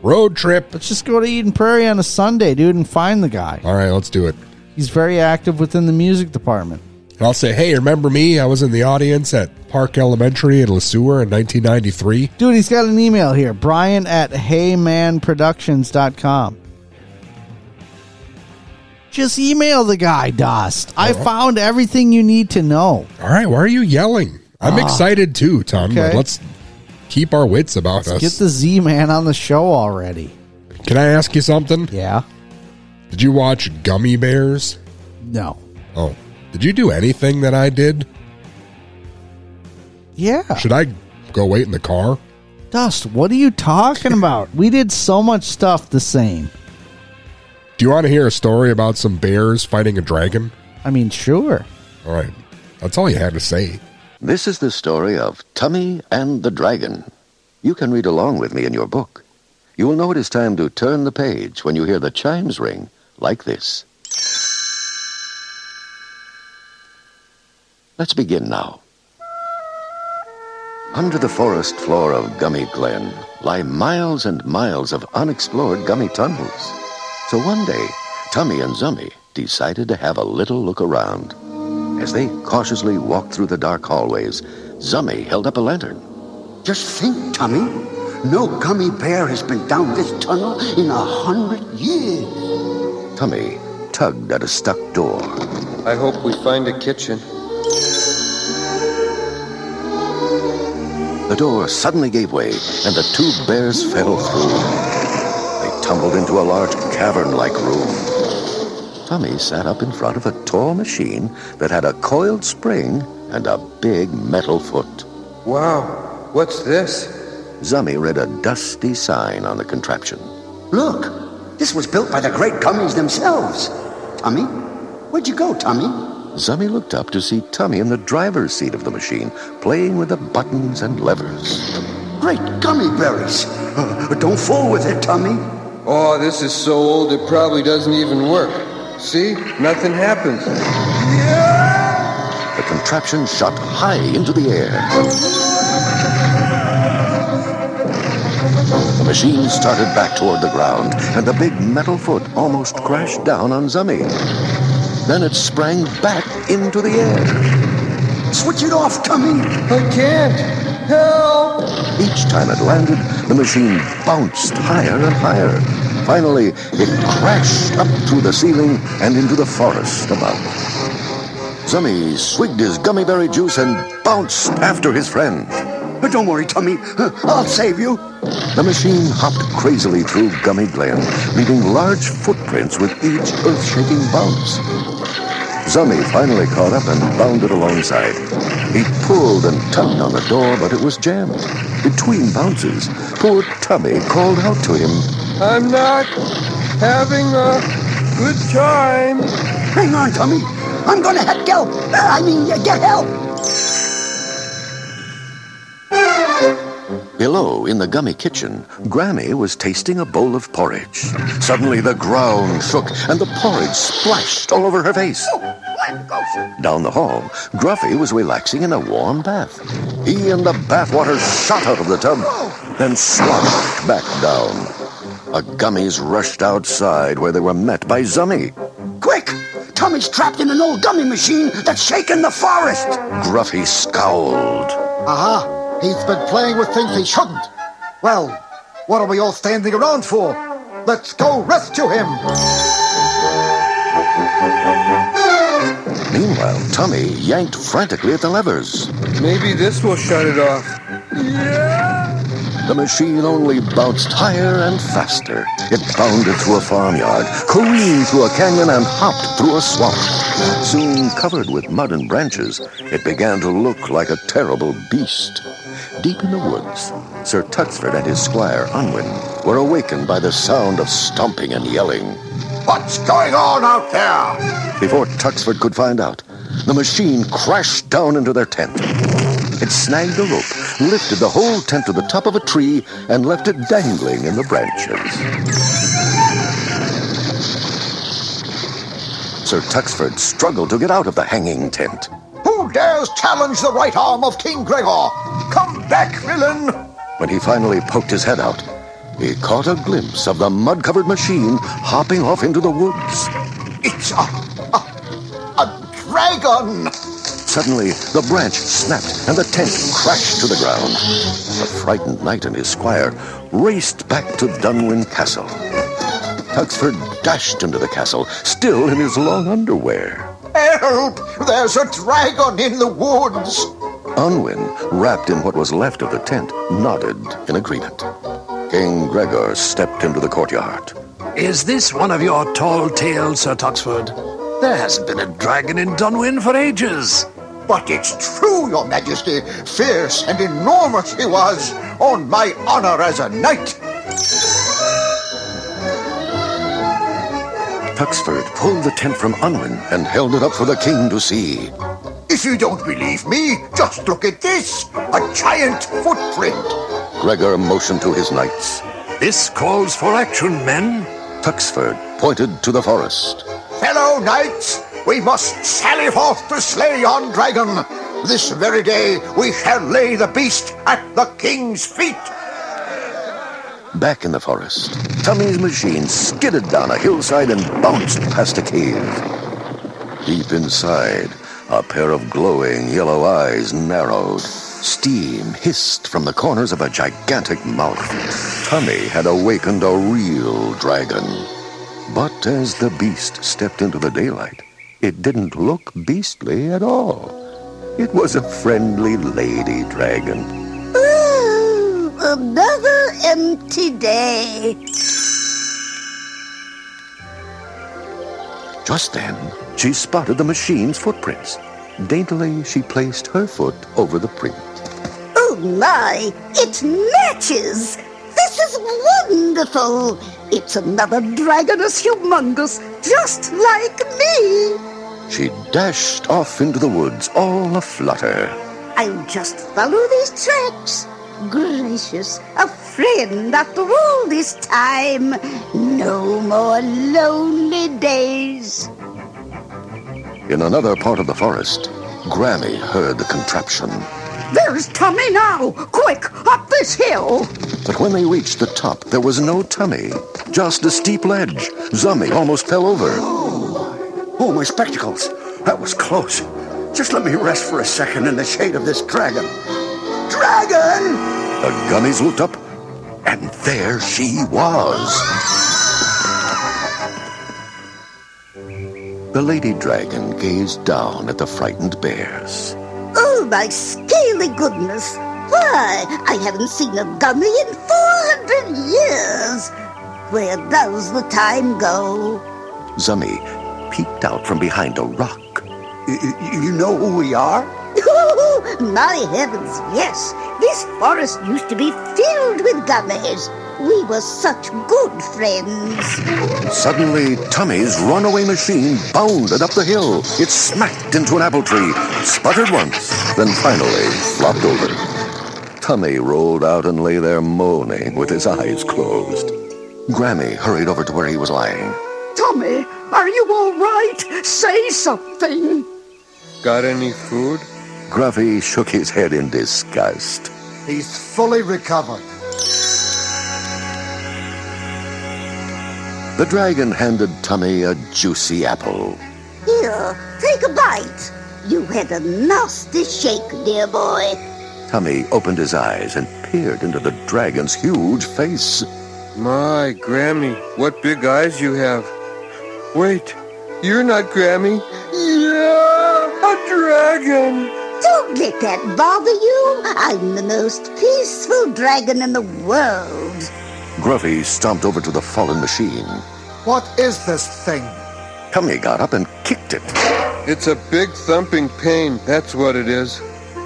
Speaker 1: Road trip.
Speaker 2: Let's just go to Eden Prairie on a Sunday, dude, and find the guy.
Speaker 1: All right, let's do it.
Speaker 2: He's very active within the music department.
Speaker 1: And I'll say, hey, remember me? I was in the audience at Park Elementary in Le Sueur in 1993.
Speaker 2: Dude, he's got an email here. Brian at heymanproductions.com. Just email the guy, Dust. I
Speaker 1: right.
Speaker 2: found everything you need to know.
Speaker 1: All right, why are you yelling? I'm
Speaker 2: Ah.
Speaker 1: excited too, Tom.
Speaker 2: Okay.
Speaker 1: Let's keep our wits about us.
Speaker 2: Get the Z Man on the show already.
Speaker 1: Can I ask you something?
Speaker 2: Yeah.
Speaker 1: Did you watch Gummi Bears?
Speaker 2: No.
Speaker 1: Oh. Did you do anything that I did?
Speaker 2: Yeah.
Speaker 1: Should I go wait in the car?
Speaker 2: Dust, what are you talking <laughs> about? we did so much stuff the same.
Speaker 1: Do you want to hear a story about some bears fighting a dragon?
Speaker 2: I mean, sure.
Speaker 1: All right. That's all you had to say.
Speaker 8: This is the story of Tummi and the Dragon. You can read along with me in your book. You will know it is time to turn the page when you hear the chimes ring like this. Let's begin now. Under the forest floor of Gummi Glen lie miles and miles of unexplored gummy tunnels. So one day, Tummi and Zummi decided to have a little look around. As they cautiously walked through the dark hallways, Zummi held up a lantern.
Speaker 9: Just think, Tommy. No gummy bear has been down this tunnel in a hundred years.
Speaker 8: Tummi tugged at a stuck door.
Speaker 10: I hope we find a kitchen.
Speaker 8: The door suddenly gave way, and the two bears fell through. They tumbled into a large cavern-like room. Tummi sat up in front of a tall machine that had a coiled spring and a big metal foot.
Speaker 10: Wow, what's this?
Speaker 8: Zummi read a dusty sign on the contraption.
Speaker 9: Look, this was built by the great gummies themselves. Tommy, where'd you go, Tommy?
Speaker 8: Zummi looked up to see Tummi in the driver's seat of the machine, playing with the buttons and levers.
Speaker 9: Great gummy berries. Uh, <laughs> don't fool with it, Tommy.
Speaker 10: Oh, this is so old it probably doesn't even work. See? Nothing happens.
Speaker 8: The contraption shot high into the air. The machine started back toward the ground, and the big metal foot almost crashed down on Zummi. Then it sprang back into the air.
Speaker 9: Switch it off, Tommy.
Speaker 10: I can't. Help!
Speaker 8: Each time it landed, the machine bounced higher and higher. Finally, it crashed up through the ceiling and into the forest above. Zummi swigged his gummy berry juice and bounced after his friend.
Speaker 9: But don't worry, Tommy. Uh, I'll save you.
Speaker 8: The machine hopped crazily through Gummi Glen, leaving large footprints with each earth-shaking bounce. Zummi finally caught up and bounded alongside. He pulled and tugged on the door, but it was jammed. Between bounces, poor Tummi called out to him.
Speaker 10: I'm not having a good time.
Speaker 9: Hang on, Tommy. I'm gonna ha- help. Uh, I mean, uh, get help.
Speaker 8: Below, in the gummy kitchen, Grammi was tasting a bowl of porridge. Suddenly, the ground shook and the porridge splashed all over her face. Down the hall, Gruffi was relaxing in a warm bath. He and the bathwater shot out of the tub, then sloshed back down. The gummies rushed outside where they were met by Zummi.
Speaker 9: Quick! Tommy's trapped in an old gummy machine that's shaking the forest.
Speaker 8: Gruffi scowled.
Speaker 11: Aha! He's been playing with things he shouldn't. Well, what are we all standing around for? Let's go rescue him!
Speaker 8: Meanwhile, Tommy yanked frantically at the levers.
Speaker 10: Maybe this will shut it off.
Speaker 8: The machine only bounced higher and faster. It bounded through a farmyard, careened through a canyon, and hopped through a swamp. Soon covered with mud and branches, it began to look like a terrible beast. Deep in the woods, Sir Tuxford and his squire Unwin were awakened by the sound of stomping and yelling.
Speaker 11: What's going on out there?
Speaker 8: Before Tuxford could find out, the machine crashed down into their tent. It snagged a rope, lifted the whole tent to the top of a tree, and left it dangling in the branches. Sir Tuxford struggled to get out of the hanging tent.
Speaker 11: Who dares challenge the right arm of King Gregor? Come back, villain!
Speaker 8: When he finally poked his head out, he caught a glimpse of the mud covered machine hopping off into the woods.
Speaker 11: It's a, a, a dragon!
Speaker 8: Suddenly, the branch snapped and the tent crashed to the ground. The frightened knight and his squire raced back to Dunwyn Castle. Tuxford dashed into the castle, still in his long underwear.
Speaker 11: Help! There's a dragon in the woods!
Speaker 8: Unwin, wrapped in what was left of the tent, nodded in agreement. King Gregor stepped into the courtyard.
Speaker 12: Is this one of your tall tales, Sir Tuxford? There hasn't been a dragon in Dunwyn for ages.
Speaker 11: But it's true, Your Majesty. Fierce and enormous he was, on my honor as a knight.
Speaker 8: Tuxford pulled the tent from Unwin and held it up for the king to see.
Speaker 11: If you don't believe me, just look at this a giant footprint.
Speaker 8: Gregor motioned to his knights.
Speaker 12: This calls for action, men.
Speaker 8: Tuxford pointed to the forest.
Speaker 11: Fellow knights, we must sally forth to slay yon dragon. This very day we shall lay the beast at the king's feet.
Speaker 8: Back in the forest, Tummi's machine skidded down a hillside and bounced past a cave. Deep inside, a pair of glowing yellow eyes narrowed. Steam hissed from the corners of a gigantic mouth. Tummi had awakened a real dragon. But as the beast stepped into the daylight, it didn't look beastly at all. It was a friendly lady dragon.
Speaker 13: Ooh, another empty day.
Speaker 8: Just then, she spotted the machine's footprints. Daintily, she placed her foot over the print.
Speaker 13: Oh my, it matches! This is wonderful! It's another dragon as humongous, just like me!
Speaker 8: She dashed off into the woods, all aflutter.
Speaker 13: I'll just follow these tracks. Gracious, a friend after all this time. No more lonely days.
Speaker 8: In another part of the forest, Grammi heard the contraption.
Speaker 13: There's Tummi now! Quick, up this hill!
Speaker 8: But when they reached the top, there was no tummy, just a steep ledge. Zummi almost fell over.
Speaker 9: Oh, my spectacles. That was close. Just let me rest for a second in the shade of this dragon. Dragon!
Speaker 8: The gummies looked up, and there she was. The lady dragon gazed down at the frightened bears.
Speaker 13: Oh, my scaly goodness! Why, I haven't seen a gummy in 400 years! Where does the time go?
Speaker 8: Zummi peeked out from behind a rock.
Speaker 9: You know who we are? <laughs>
Speaker 13: my heavens, yes! This forest used to be filled with gummies. We were such good friends.
Speaker 8: Suddenly, Tummi's runaway machine bounded up the hill. It smacked into an apple tree, sputtered once, then finally flopped over. Tummi rolled out and lay there moaning with his eyes closed. Grammi hurried over to where he was lying.
Speaker 13: Tommy, are you all right? Say something.
Speaker 10: Got any food?
Speaker 8: Gruffi shook his head in disgust.
Speaker 11: He's fully recovered.
Speaker 8: The dragon handed Tummi a juicy apple.
Speaker 13: Here, take a bite. You had a nasty shake, dear boy.
Speaker 8: Tummi opened his eyes and peered into the dragon's huge face.
Speaker 10: My, Grammi, what big eyes you have. Wait, you're not Grammi. Yeah, a dragon.
Speaker 13: Don't let that bother you. I'm the most peaceful dragon in the world.
Speaker 8: Gruffi stomped over to the fallen machine.
Speaker 11: What is this thing?
Speaker 8: Tummi got up and kicked it.
Speaker 10: It's a big thumping pain, that's what it is.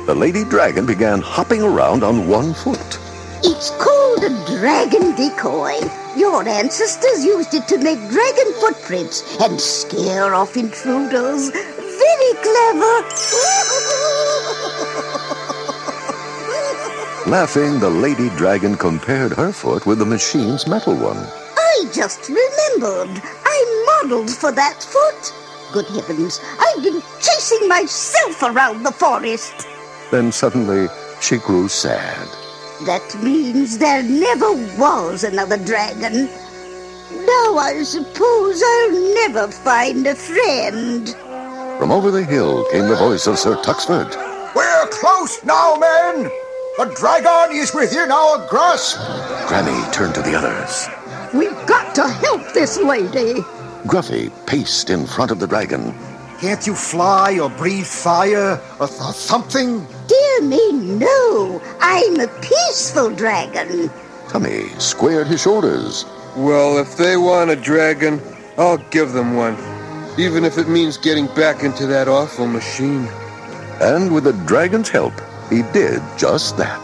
Speaker 8: The lady dragon began hopping around on one foot.
Speaker 13: It's called called a dragon decoy. Your ancestors used it to make dragon footprints and scare off intruders. Very clever. <laughs>
Speaker 8: Laughing, the lady dragon compared her foot with the machine's metal one.
Speaker 13: I just remembered. I modeled for that foot. Good heavens, I've been chasing myself around the forest.
Speaker 8: Then suddenly, she grew sad.
Speaker 13: That means there never was another dragon. Now I suppose I'll never find a friend.
Speaker 8: From over the hill came the voice of Sir Tuxford.
Speaker 11: We're close now, men. The dragon is within our grasp.
Speaker 8: Granny turned to the others.
Speaker 13: We've got to help this lady.
Speaker 8: Gruffi paced in front of the dragon.
Speaker 11: Can't you fly or breathe fire or th- something?
Speaker 13: Dear me, no. I'm a peaceful dragon.
Speaker 8: Tummi squared his shoulders.
Speaker 10: Well, if they want a dragon, I'll give them one. Even if it means getting back into that awful machine.
Speaker 8: And with the dragon's help, he did just that.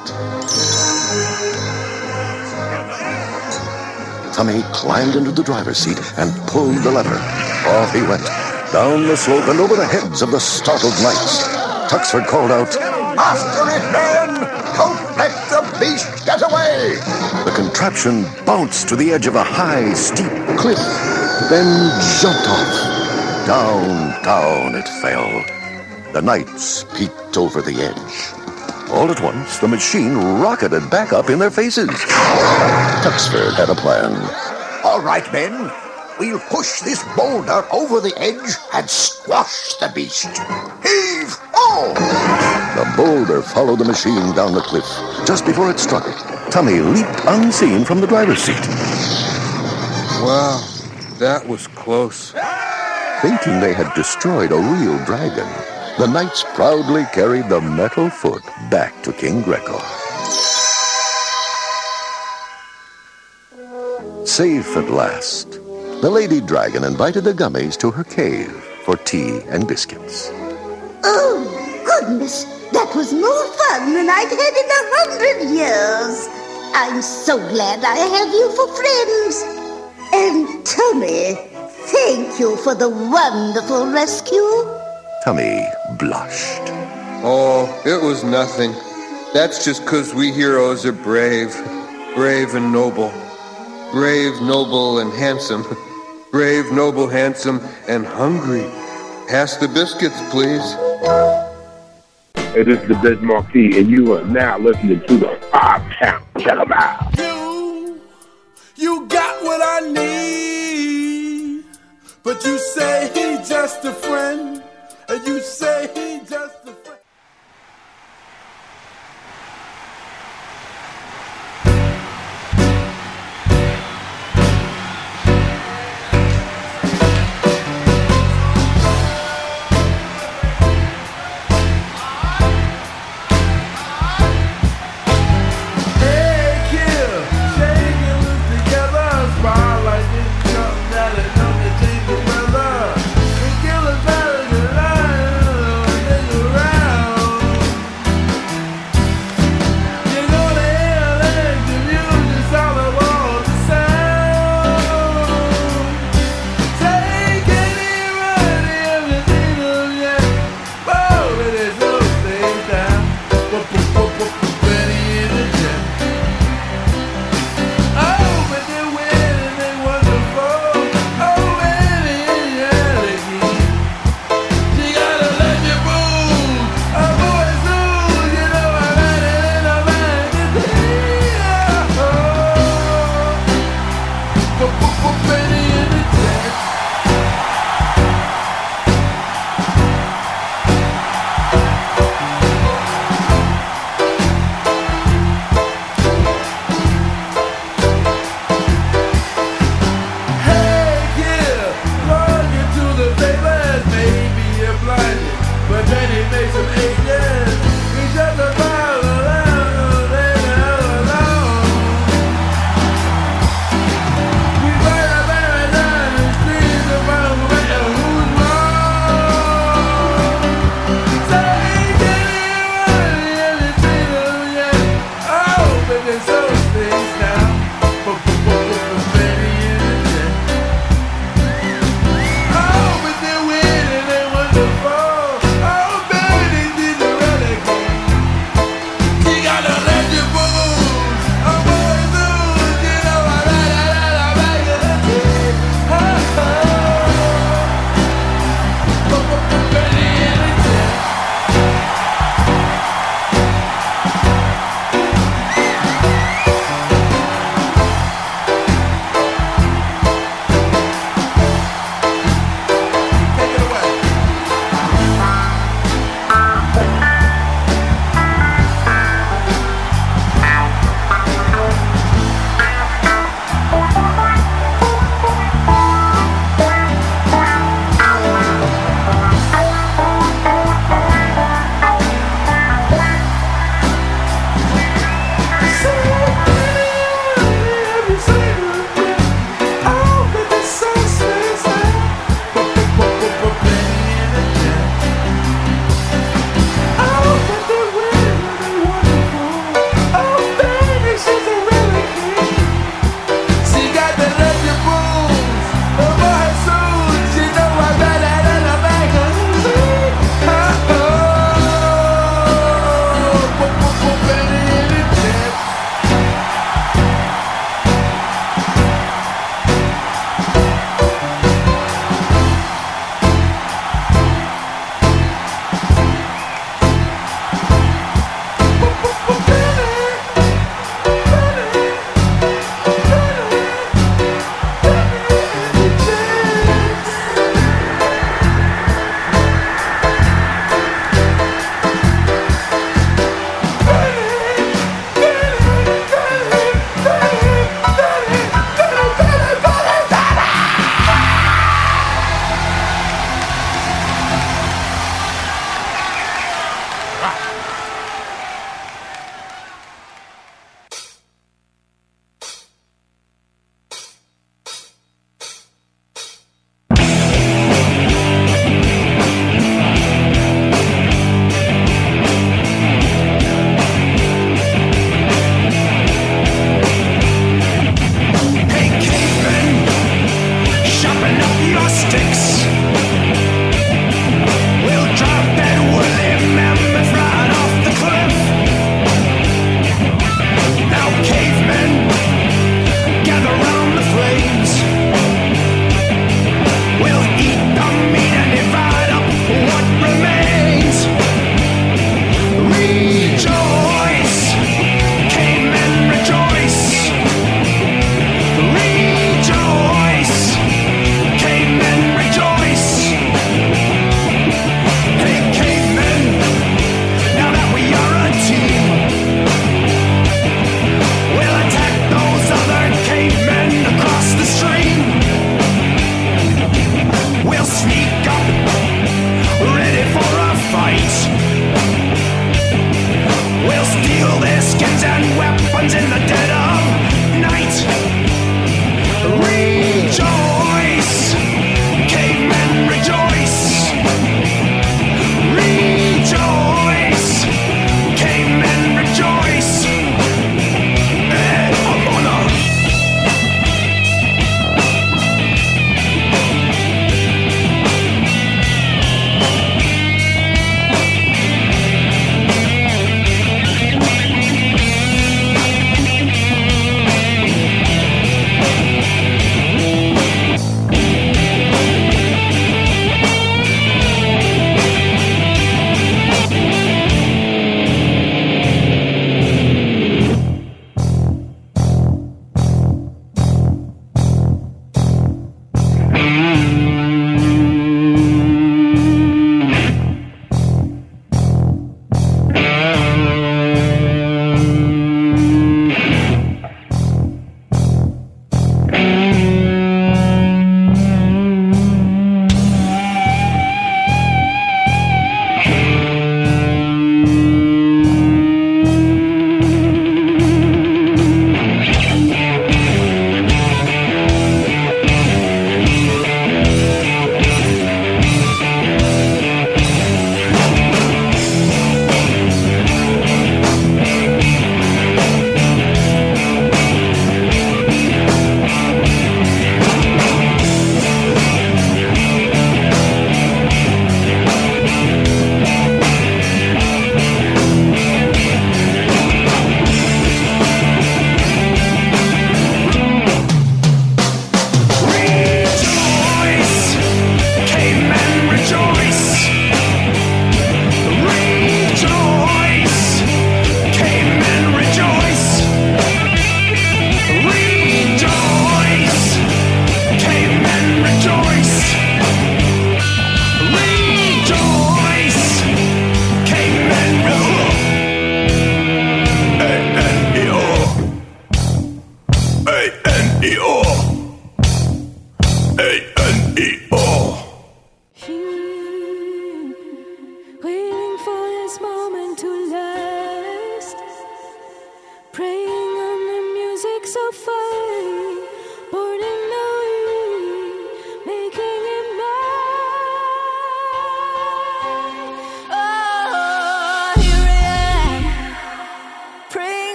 Speaker 8: Tummi climbed into the driver's seat and pulled the lever. Off he went, down the slope and over the heads of the startled knights. Tuxford called out,
Speaker 11: After it, men! Don't let the beast get away!
Speaker 8: The contraption bounced to the edge of a high, steep cliff, then jumped off. Down, down it fell. The knights peeked over the edge. All at once, the machine rocketed back up in their faces. Tuxford had a plan.
Speaker 11: All right, men. We'll push this boulder over the edge and squash the beast. Heave! Oh!
Speaker 8: The boulder followed the machine down the cliff. Just before it struck, Tummi leaped unseen from the driver's seat.
Speaker 10: Wow, that was close.
Speaker 8: Thinking they had destroyed a real dragon, the knights proudly carried the metal foot back to King Gregor. Safe at last, the lady dragon invited the gummies to her cave for tea and biscuits.
Speaker 13: Oh, goodness. That was more fun than I've had in a hundred years. I'm so glad I have you for friends. And Tummi, thank you for the wonderful rescue.
Speaker 8: Tummi blushed.
Speaker 10: Oh, it was nothing. That's just 'cause we heroes are brave. Brave and noble. Brave, noble, and handsome. <laughs> Brave, noble, handsome, and hungry. Pass the biscuits, please.
Speaker 14: Hey, this is the Biz Markie, and you are now listening to the Five Count. Check 'em out.
Speaker 6: You got what I need, but you say he's just a friend, and you say he just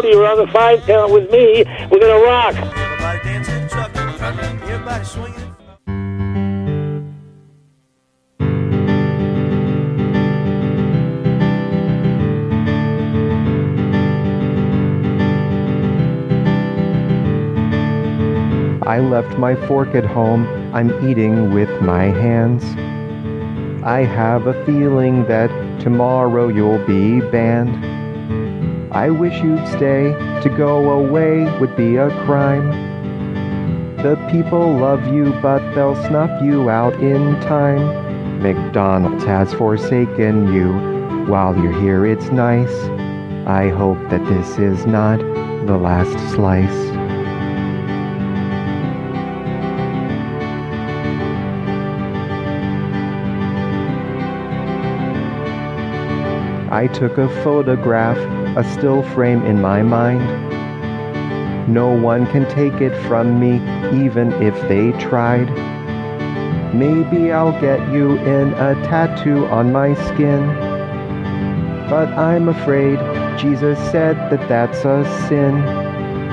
Speaker 15: Cody. You're on the five count with me. We're rock.
Speaker 16: Trucking, everybody swinging.
Speaker 17: I left my fork at home. I'm eating with my hands. I have a feeling that tomorrow you'll be banned. I wish you'd stay. To go away would be a crime. The people love you, but they'll snuff you out in time. McDonald's has forsaken you. While you're here, it's nice. I hope that this is not the last slice. I took a photograph, a still frame in my mind. No one can take it from me, even if they tried. Maybe I'll get you in a tattoo on my skin. But I'm afraid Jesus said that that's a sin.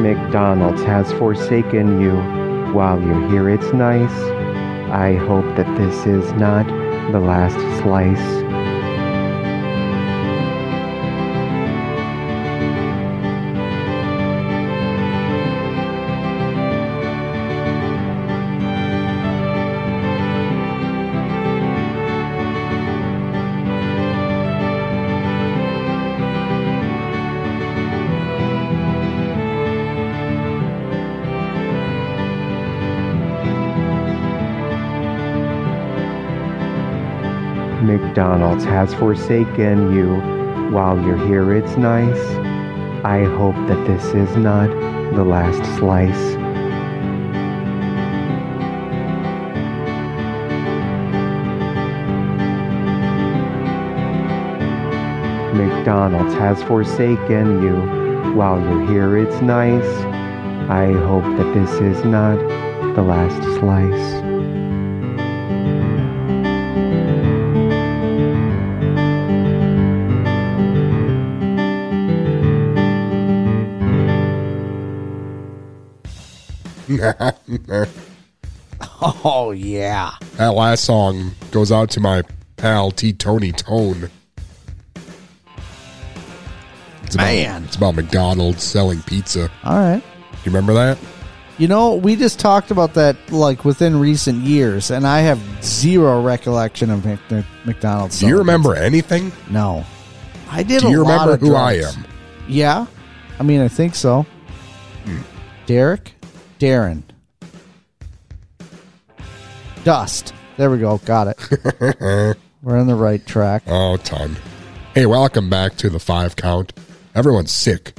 Speaker 17: McDonald's has forsaken you. While you're here, it's nice. I hope that this is not the last slice. McDonald's has forsaken you. While you're here, it's nice. I hope that this is not the last slice. McDonald's has forsaken you. While you're here, it's nice. I hope that this is not the last slice. <laughs>
Speaker 2: Oh yeah.
Speaker 1: That last song goes out to my pal T Tony Tone. It's about,
Speaker 2: Man.
Speaker 1: it's about McDonald's selling pizza.
Speaker 2: All right.
Speaker 1: You remember that?
Speaker 2: You know, we just talked about that like within recent years, and I have zero recollection of Mc- Mc- McDonald's.
Speaker 1: Do you remember anything?
Speaker 2: No, I did.
Speaker 1: Do you remember who I am?
Speaker 2: Yeah, I mean, I think so.
Speaker 1: Hmm.
Speaker 2: Derek, Darren, Dust. There we go. Got it. <laughs> We're on the right track.
Speaker 1: Oh, ton. Hey, welcome back to the five count. Everyone's sick.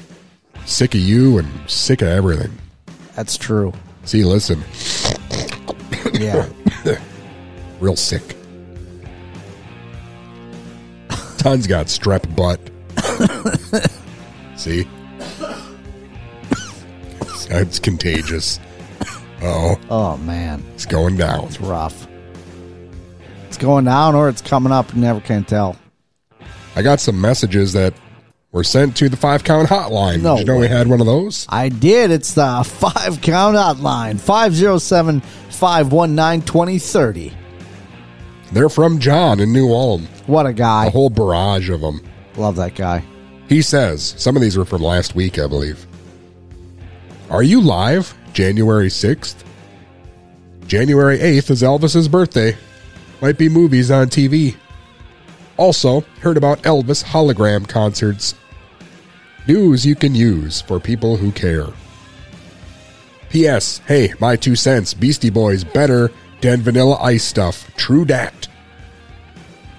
Speaker 1: Sick of you and sick of everything.
Speaker 2: That's true.
Speaker 1: See, listen.
Speaker 2: Yeah. <coughs>
Speaker 1: Real sick. Ton's got strep butt. <coughs> See? It's contagious. Oh,
Speaker 2: Oh man,
Speaker 1: it's going down.
Speaker 2: it's rough. It's going down or it's coming up. You never can tell.
Speaker 1: I got some messages that were sent to the five count hotline.
Speaker 2: No
Speaker 1: Did you know we
Speaker 2: way.
Speaker 1: had one of those?
Speaker 2: I did. It's the <laughs> five count hotline 507 519 2030.
Speaker 1: They're from John in New Ulm.
Speaker 2: What a guy.
Speaker 1: A whole barrage of them.
Speaker 2: Love that guy.
Speaker 1: He says, some of these were from last week, I believe. Are you live January 6th? January 8th is Elvis's birthday. Might be movies on TV. Also, heard about Elvis hologram concerts. News you can use for people who care. P.S. Hey, my two cents. Beastie Boys better than Vanilla Ice stuff. True dat.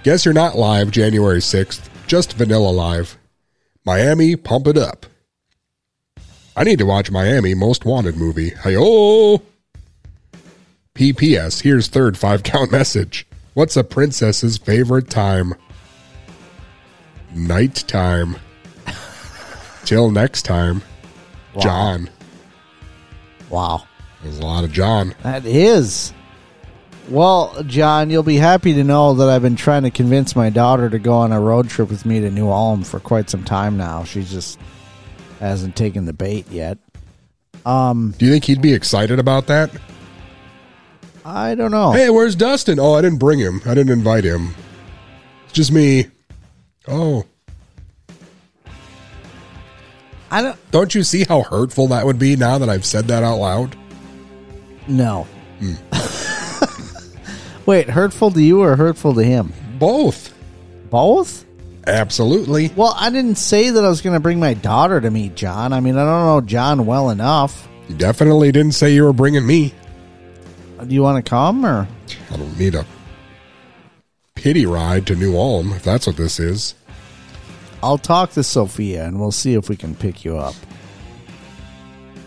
Speaker 1: Guess you're not live January 6th, just Vanilla Live. Miami, pump it up. I need to watch Miami Most Wanted movie. Hi-oh! PPS, here's third five count <laughs> message. What's a princess's favorite time? Night time. Till next time.
Speaker 2: Wow.
Speaker 1: John.
Speaker 2: Wow.
Speaker 1: There's a lot of John.
Speaker 2: That is. Well, John, you'll be happy to know that I've been trying to convince my daughter to go on a road trip with me to New Ulm for quite some time now. She just hasn't taken the bait yet. Um,
Speaker 1: Do you think he'd be excited about that?
Speaker 2: I don't know.
Speaker 1: Hey, where's Dustin? Oh, I didn't bring him. I didn't invite him. It's just me. Oh.
Speaker 2: I don't.
Speaker 1: Don't you see how hurtful that would be now that I've said that out loud?
Speaker 2: No.
Speaker 1: Hmm. <laughs>
Speaker 2: Wait, hurtful to you or hurtful to him?
Speaker 1: Both.
Speaker 2: Both?
Speaker 1: Absolutely.
Speaker 2: Well, I didn't say that I was going to bring my daughter to meet John. I mean, I don't know John well enough.
Speaker 1: You definitely didn't say you were bringing me.
Speaker 2: Uh, do you want to come or?
Speaker 1: I don't need a pity ride to New Ulm if that's what this is.
Speaker 2: I'll talk to Sophia and we'll see if we can pick you up.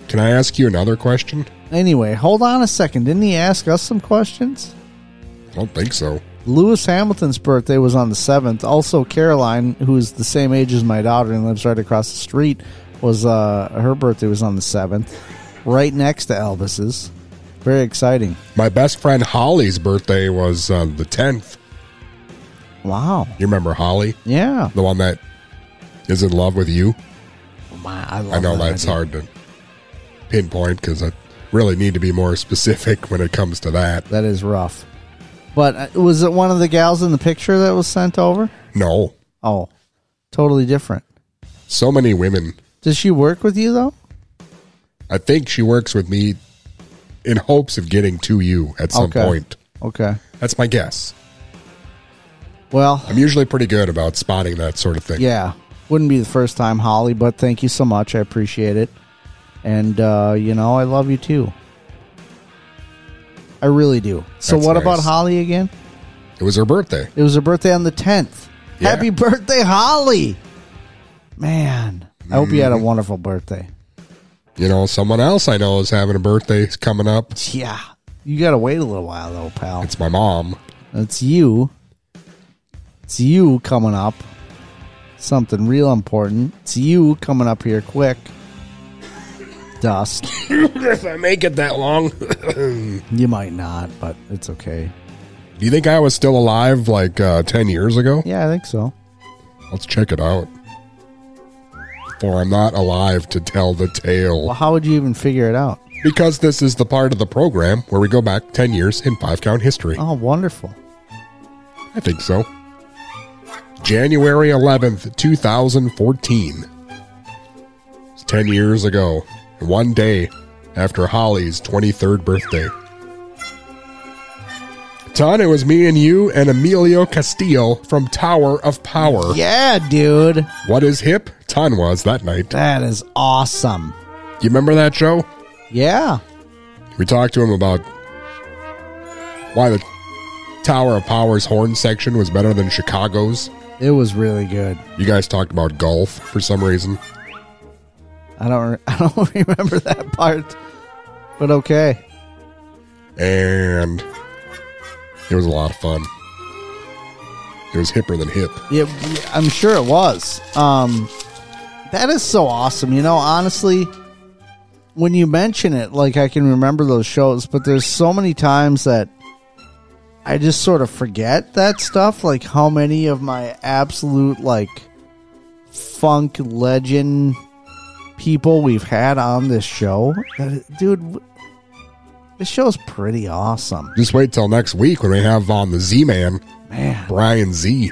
Speaker 1: Can I ask you another question?
Speaker 2: Anyway, hold on a second. Didn't he ask us some questions?
Speaker 1: I don't think so.
Speaker 2: Lewis Hamilton's birthday was on the 7th. Also, Caroline, who's the same age as my daughter and lives right across the street, was uh, her birthday was on the 7th, right next to Elvis's. Very exciting.
Speaker 1: My best friend Holly's birthday was uh, the 10th.
Speaker 2: Wow.
Speaker 1: You remember Holly?
Speaker 2: Yeah.
Speaker 1: The one that is in love with you?
Speaker 2: My, I,
Speaker 1: I know
Speaker 2: that
Speaker 1: that's
Speaker 2: idea.
Speaker 1: hard to pinpoint because I really need to be more specific when it comes to that.
Speaker 2: That is rough. But uh, was it one of the gals in the picture that was sent over?
Speaker 1: No.
Speaker 2: Oh, totally different.
Speaker 1: So many women.
Speaker 2: Does she work with you though?
Speaker 1: I think she works with me in hopes of getting to you at some
Speaker 2: Okay.
Speaker 1: point.
Speaker 2: Okay.
Speaker 1: That's my guess.
Speaker 2: Well,
Speaker 1: I'm usually pretty good about spotting that sort of thing.
Speaker 2: yeah, wouldn't be the first time, Holly. But thank you so much. I appreciate it, and uh, you know I love you too. I really do. So,
Speaker 1: That's
Speaker 2: what about. Holly again?
Speaker 1: It was her birthday.
Speaker 2: It was her birthday on the tenth.
Speaker 1: Yeah.
Speaker 2: Happy birthday, Holly! Man, I hope you had a
Speaker 1: Mhm.
Speaker 2: wonderful birthday.
Speaker 1: You know, someone else I know is having a birthday coming up.
Speaker 2: Yeah, you got to wait a little while though, pal.
Speaker 1: It's my mom.
Speaker 2: It's you. It's you coming up. Something real important. It's you coming up here quick. Dust. <laughs>
Speaker 1: if I make it that long. <laughs>
Speaker 2: You might not, but it's okay.
Speaker 1: Do you think I was still alive like uh, 10 years ago?
Speaker 2: Yeah, I think so.
Speaker 1: Let's check it out. For I'm not alive to tell the tale.
Speaker 2: Well, how would you even figure it out?
Speaker 1: Because this is the part of the program where we go back 10 years in five count history.
Speaker 2: Oh, wonderful.
Speaker 1: I think so. January 11th, 2014. It's 10 years ago, one day after Holly's 23rd birthday. Ton, it was me and you and Emilio Castillo from Tower of Power.
Speaker 2: Yeah, dude.
Speaker 1: What is hip? Ton was that night.
Speaker 2: That is awesome.
Speaker 1: You remember that show?
Speaker 2: Yeah.
Speaker 1: We talked to him about why the Tower of Power's horn section was better than Chicago's.
Speaker 2: It was really good.
Speaker 1: You guys talked about golf for some reason.
Speaker 2: I don't. <laughs> I don't remember that part, but okay.
Speaker 1: and it was a lot of fun. It was hipper than hip.
Speaker 2: Yeah, I'm sure it was. Um, that is so awesome. You know, honestly, when you mention it, like I can remember those shows, but there's so many times that I just sort of forget that stuff. Like how many of my absolute like funk legend people we've had on this show. Uh, dude, this show's pretty awesome.
Speaker 1: Just wait till next week when we have on the Z Man,
Speaker 2: Man,
Speaker 1: Brian Z.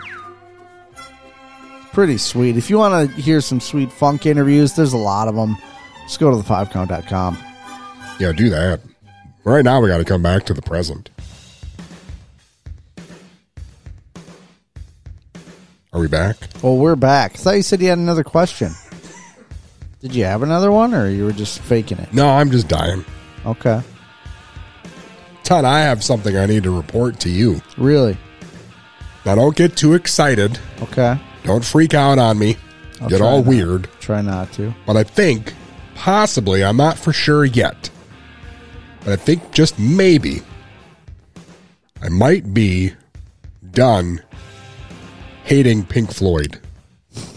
Speaker 2: pretty sweet. If you want to hear some sweet funk interviews, there's a lot of them. Just go to the5count.com.
Speaker 1: Yeah, do that. Right now, we got to come back to the present. Are we back?
Speaker 2: Well, we're back. I thought you said you had another question. Did you have another one, or you were just faking it?
Speaker 1: No, I'm just dying.
Speaker 2: Okay.
Speaker 1: Todd, I have something I need to report to you.
Speaker 2: Really?
Speaker 1: Now, don't get too excited.
Speaker 2: Okay.
Speaker 1: Don't freak out on me.
Speaker 2: I'll
Speaker 1: get all
Speaker 2: not-
Speaker 1: weird.
Speaker 2: Try not to.
Speaker 1: But I think, possibly, I'm not for sure yet, but I think just maybe, I might be done hating Pink Floyd.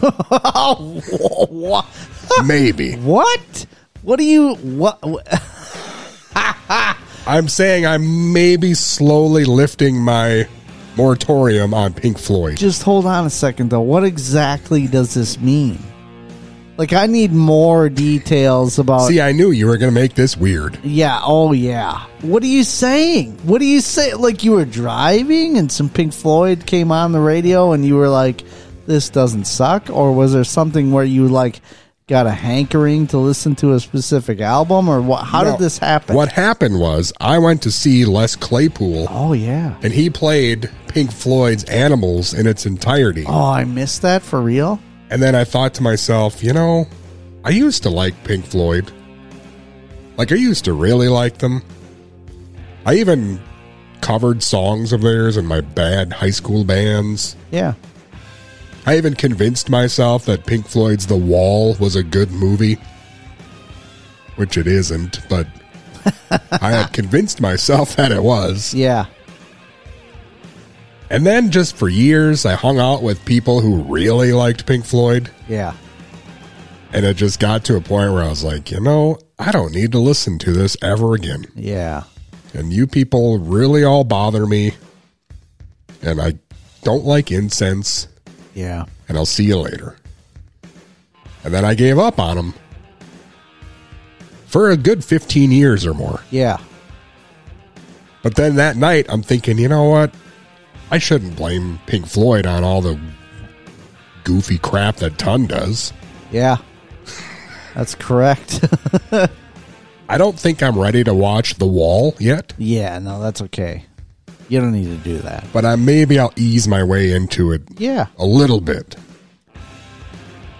Speaker 1: <laughs>
Speaker 2: what? <laughs>
Speaker 1: Maybe.
Speaker 2: What? What do you what? <laughs>
Speaker 1: I'm saying I'm maybe slowly lifting my moratorium on Pink Floyd.
Speaker 2: Just hold on a second, though. What exactly does this mean? Like, I need more details about.
Speaker 1: See, I knew you were going to make this weird.
Speaker 2: Yeah. Oh, yeah. What are you saying? What do you say? Like you were driving and some Pink Floyd came on the radio and you were like, "This doesn't suck," or was there something where you like got a hankering to listen to a specific album, or what? How
Speaker 1: No.
Speaker 2: did this happen?
Speaker 1: What happened was I went to see Les Claypool.
Speaker 2: Oh yeah.
Speaker 1: And he played Pink Floyd's Animals in its entirety.
Speaker 2: Oh, I missed that for real.
Speaker 1: And then I thought to myself, you know, I used to like Pink Floyd. Like I used to really like them. I even covered songs of theirs in my bad high school bands.
Speaker 2: Yeah.
Speaker 1: I even convinced myself that Pink Floyd's The Wall was a good movie. Which it isn't, but <laughs> I had convinced myself that it was.
Speaker 2: Yeah.
Speaker 1: And then just for years, I hung out with people who really liked Pink Floyd.
Speaker 2: Yeah.
Speaker 1: And it just got to a point where I was like, you know, I don't need to listen to this ever again.
Speaker 2: Yeah.
Speaker 1: And you people really all bother me. And I don't like incense.
Speaker 2: Yeah.
Speaker 1: And I'll see you later. And then I gave up on him for a good 15 years or more.
Speaker 2: Yeah.
Speaker 1: But then that night, I'm thinking, you know what? I shouldn't blame Pink Floyd on all the goofy crap that Ton does.
Speaker 2: Yeah. That's correct. <laughs>
Speaker 1: I don't think I'm ready to watch The Wall yet,
Speaker 2: yeah, no, that's okay. You don't need to do that.
Speaker 1: but I maybe I'll ease my way into it
Speaker 2: Yeah.
Speaker 1: a little bit.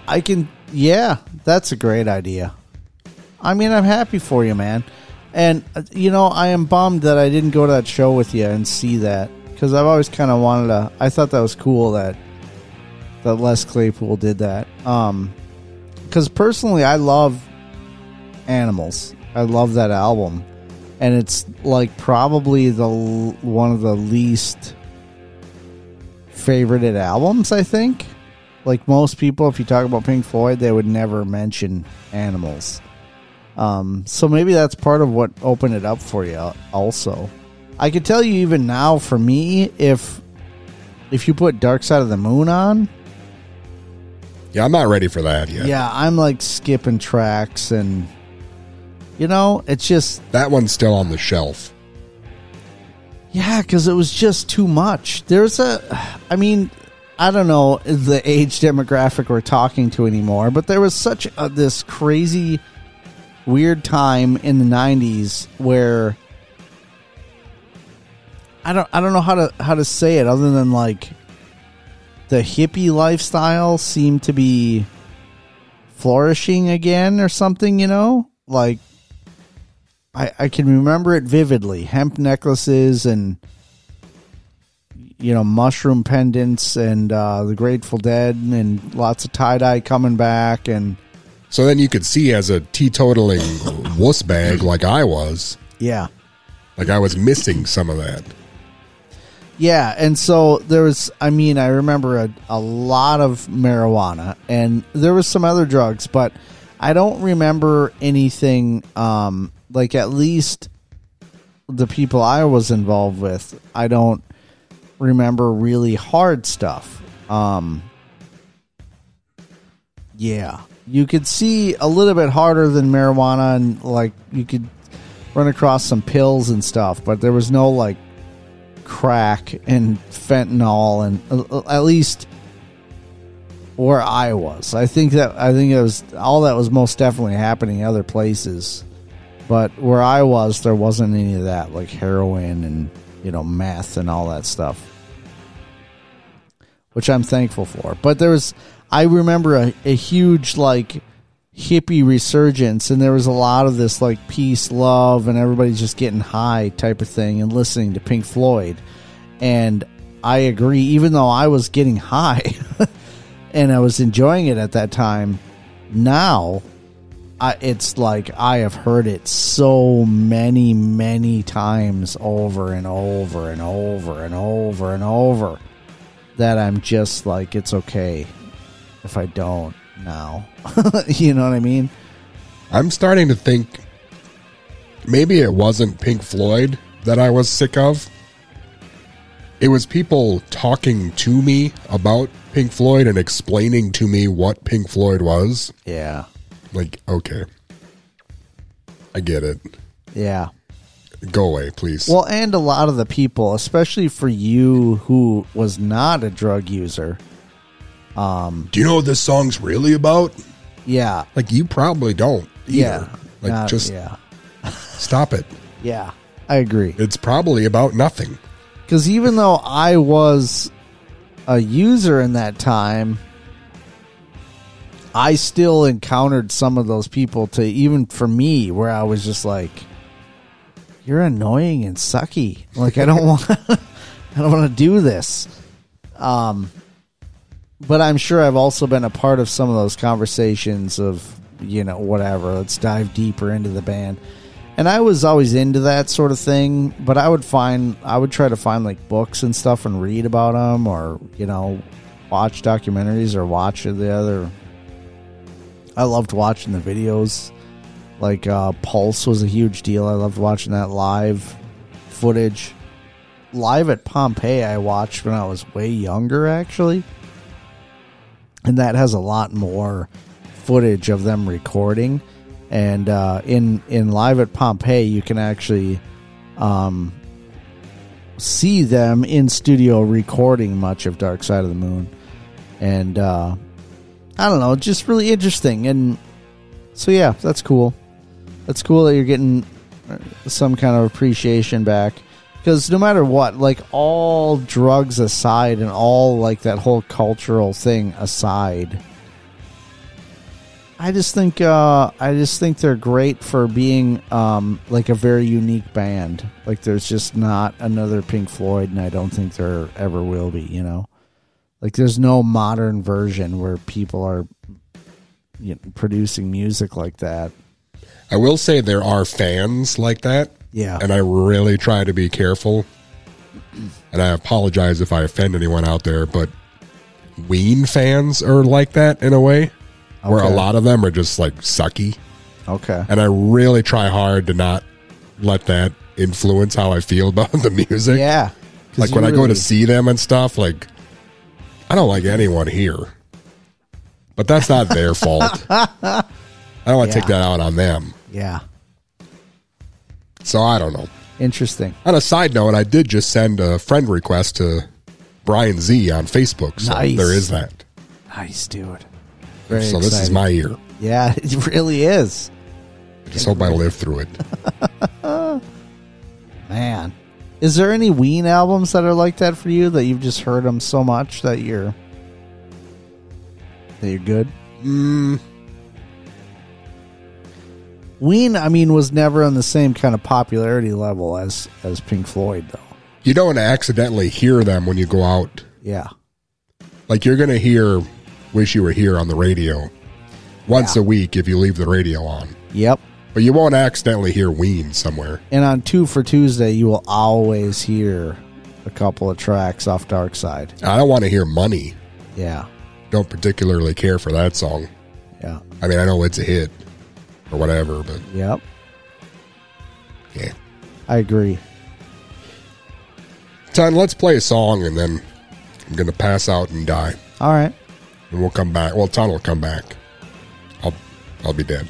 Speaker 2: I can. Yeah, that's a great idea. I mean, I'm happy for you, man. And uh, you know, I am bummed that I didn't go to that show with you and see that because I've always kind of wanted to. I thought that was cool that that Les Claypool did that. Um, because personally, I love animals. I love that album, and it's like probably the one of the least favorited albums. I think. Like most people, if you talk about Pink Floyd, they would never mention animals. Um, so maybe that's part of what opened it up for you. Also, I could tell you even now, for me, if if you put Dark Side of the Moon on,
Speaker 1: Yeah, I'm not ready for that yet.
Speaker 2: yeah, I'm like skipping tracks, and you know, it's just
Speaker 1: That one's still on the shelf.
Speaker 2: Yeah, because it was just too much. There's a, I mean, I don't know the age demographic we're talking to anymore, but there was such a, this crazy, weird time in the '90s where I don't, I don't know how to how to say it other than like the hippie lifestyle seemed to be flourishing again or something. You know, like I, I can remember it vividly. Hemp necklaces and you know mushroom pendants and uh, the Grateful Dead and lots of tie dye coming back and
Speaker 1: So then you could see as a teetotaling wuss bag like I was,
Speaker 2: yeah
Speaker 1: like I was missing some of that.
Speaker 2: yeah and so there was I mean I remember a, a lot of marijuana and there was some other drugs but I don't remember anything um, like at least the people I was involved with I don't remember really hard stuff. Um, yeah, you could see a little bit harder than marijuana, and like you could run across some pills and stuff, but there was no like crack and fentanyl, and uh, at least where I was. I think that I think it was all that was most definitely happening other places, but where I was, there wasn't any of that like heroin and you know meth and all that stuff which I'm thankful for. But there was, I remember a, a huge like hippie resurgence, and there was a lot of this like peace, love, and everybody's just getting high type of thing and listening to Pink Floyd. And I agree, even though I was getting high <laughs> and I was enjoying it at that time, now I, it's like I have heard it so many, many times over and over and over and over and over that I'm just like, it's okay if I don't now. <laughs> you know what I mean?
Speaker 1: I'm starting to think maybe it wasn't Pink Floyd that I was sick of. It was people talking to me about Pink Floyd and explaining to me what Pink Floyd was.
Speaker 2: Yeah.
Speaker 1: Like, okay. I get it.
Speaker 2: Yeah.
Speaker 1: Go away, please.
Speaker 2: Well, and a lot of the people, especially for you who was not a drug user. Um,
Speaker 1: Do you know what this song's really about?
Speaker 2: Yeah.
Speaker 1: Like, you probably don't. Either.
Speaker 2: Yeah.
Speaker 1: Like,
Speaker 2: Not-
Speaker 1: just
Speaker 2: yeah. <laughs>
Speaker 1: stop it.
Speaker 2: Yeah. I agree.
Speaker 1: It's probably about nothing.
Speaker 2: Because even though I was a user in that time, I still encountered some of those people to even for me where I was just like, "You're annoying and sucky." Like I don't <laughs> want, I don't want to do this. Um, but I'm sure I've also been a part of some of those conversations of you know whatever. Let's dive deeper into the band. And I was always into that sort of thing, but I would find I would try to find like books and stuff and read about them, or you know, watch documentaries or watch the other. I loved watching the videos. Like uh, Pulse was a huge deal. I loved watching that live footage. Live at Pompeii, I watched when I was way younger, actually, and that has a lot more footage of them recording and uh, in in live at Pompeii, you can actually um, see them in studio recording much of Dark Side of the Moon, and uh, I don't know, just really interesting. And so yeah, that's cool. That's cool that you're getting uh, some kind of appreciation back. Because no matter what, like all drugs aside, and all like that whole cultural thing aside, I just think uh, I just think they're great for being um, like a very unique band. Like there's just not another Pink Floyd, and I don't think there ever will be. You know, like there's no modern version where people are you know, producing music like that.
Speaker 1: I will say there are fans like that.
Speaker 2: Yeah.
Speaker 1: And I really try to be careful. And I apologize if I offend anyone out there, but Ween fans are like that in a way. Where a lot of them are just like sucky.
Speaker 2: Okay.
Speaker 1: And I really try hard to not let that influence how I feel <laughs> about the music.
Speaker 2: Yeah.
Speaker 1: Like when I go to see them and stuff, like I don't like anyone here. But that's not their <laughs> fault. I don't want to take that out on them.
Speaker 2: Yeah.
Speaker 1: So I don't know.
Speaker 2: Interesting.
Speaker 1: On a side note, I did just send a friend request to Brian Z on Facebook. So
Speaker 2: Nice.
Speaker 1: there is that.
Speaker 2: Nice, dude. Very
Speaker 1: so this is my year.
Speaker 2: Yeah, <laughs> it really is.
Speaker 1: I just hope I live through it. <laughs>
Speaker 2: Man, is there any Ween albums that are like that for you that you've just heard them so much that you're that you're good?
Speaker 1: Mm.
Speaker 2: Ween, I mean, was never on the same kind of popularity level as as Pink Floyd, though.
Speaker 1: You don't accidentally hear them when you go out.
Speaker 2: Yeah,
Speaker 1: Like you're going to hear Wish You Were Here on the radio once a week if you leave the radio on.
Speaker 2: Yep.
Speaker 1: But you won't accidentally hear Ween somewhere.
Speaker 2: And on Two for Tuesday, you will always hear a couple of tracks off Dark Side.
Speaker 1: I don't want to hear Money.
Speaker 2: Yeah,
Speaker 1: Don't particularly care for that song.
Speaker 2: yeah,
Speaker 1: I mean, I know it's a hit or whatever, but
Speaker 2: yep.
Speaker 1: Yeah.
Speaker 2: I agree.
Speaker 1: Ton, let's play a song and then I'm going to pass out and die.
Speaker 2: All right.
Speaker 1: And we'll come back. Well, Ton will come back. I'll, I'll be dead.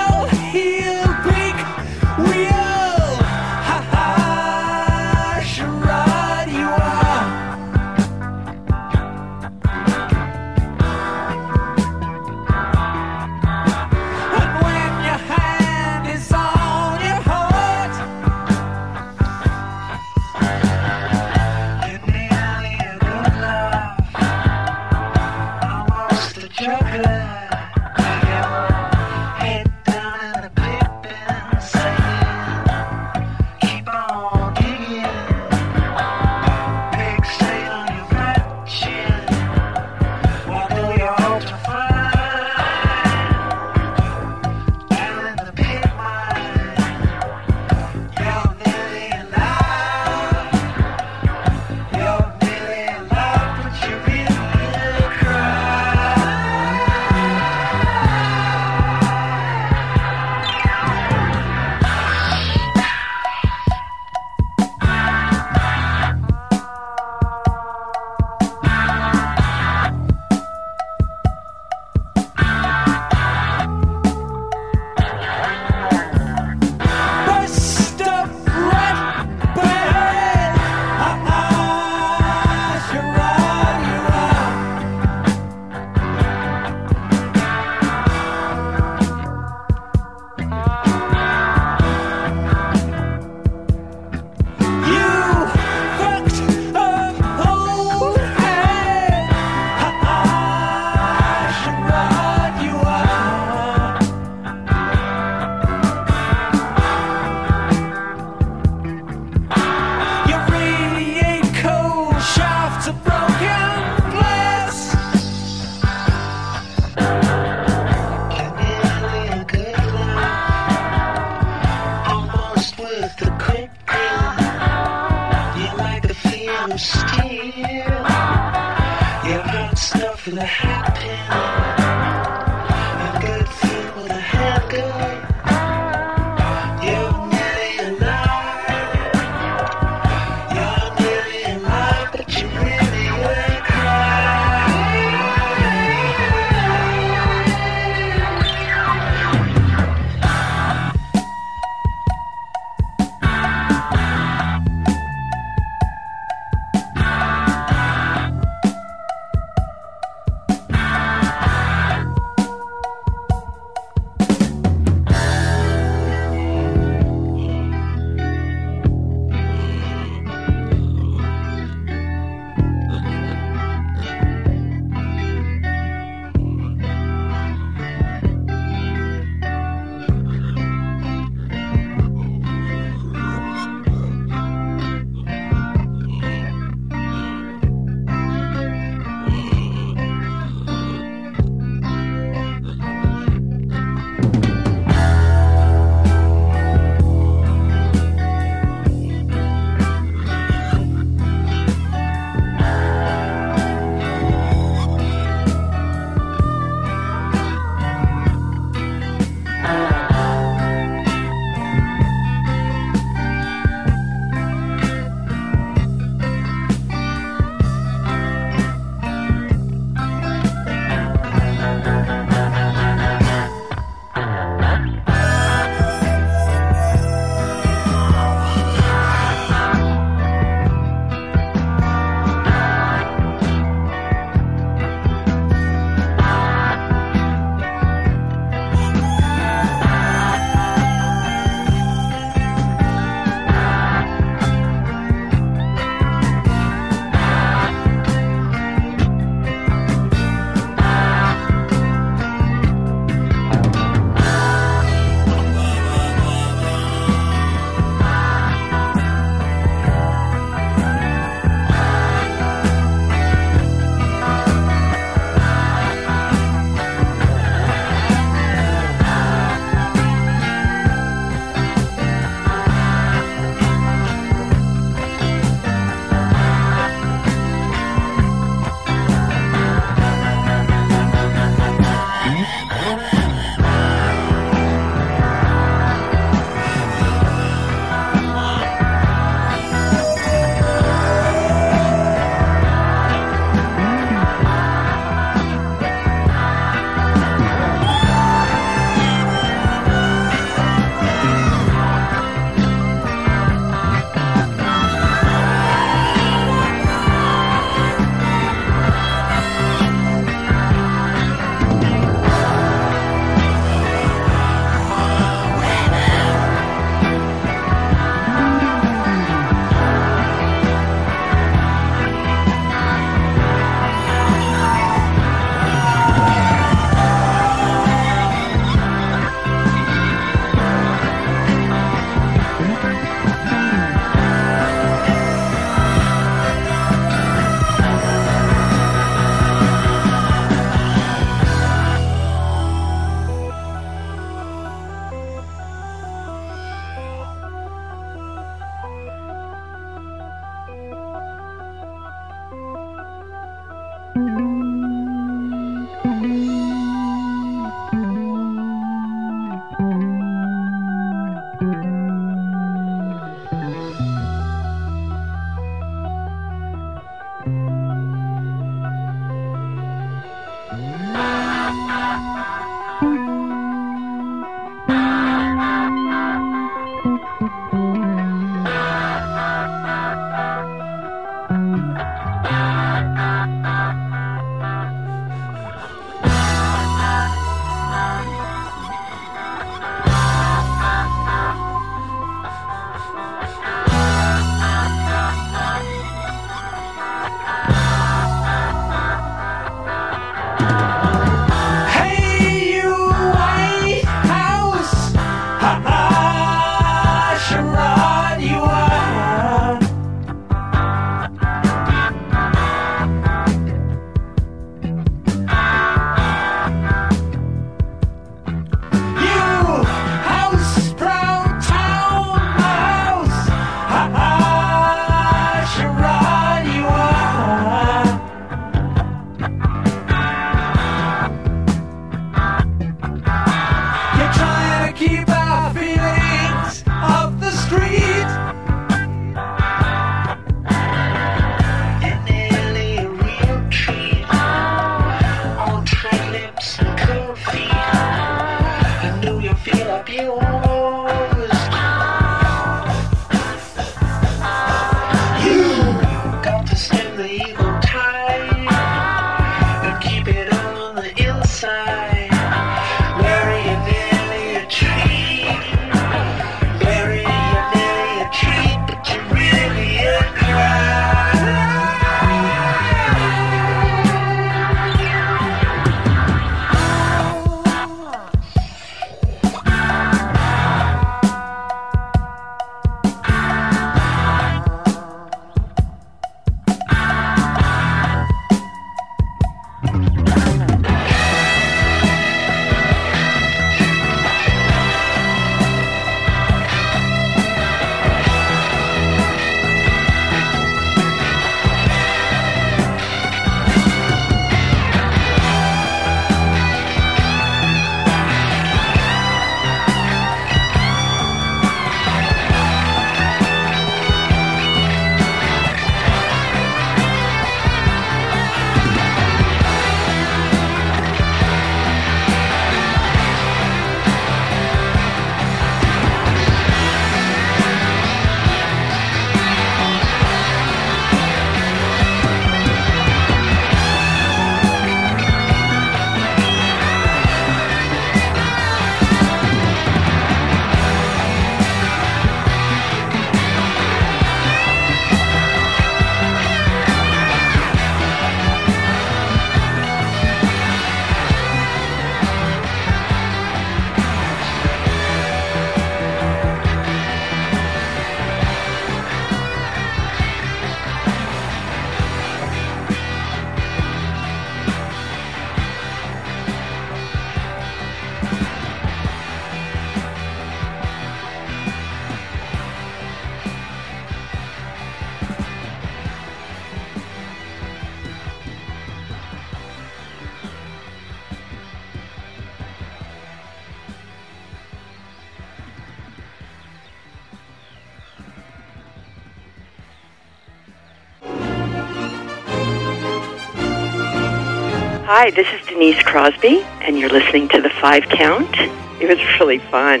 Speaker 18: Hi, this is Denise Crosby, and you're listening to The Five Count. It was really fun.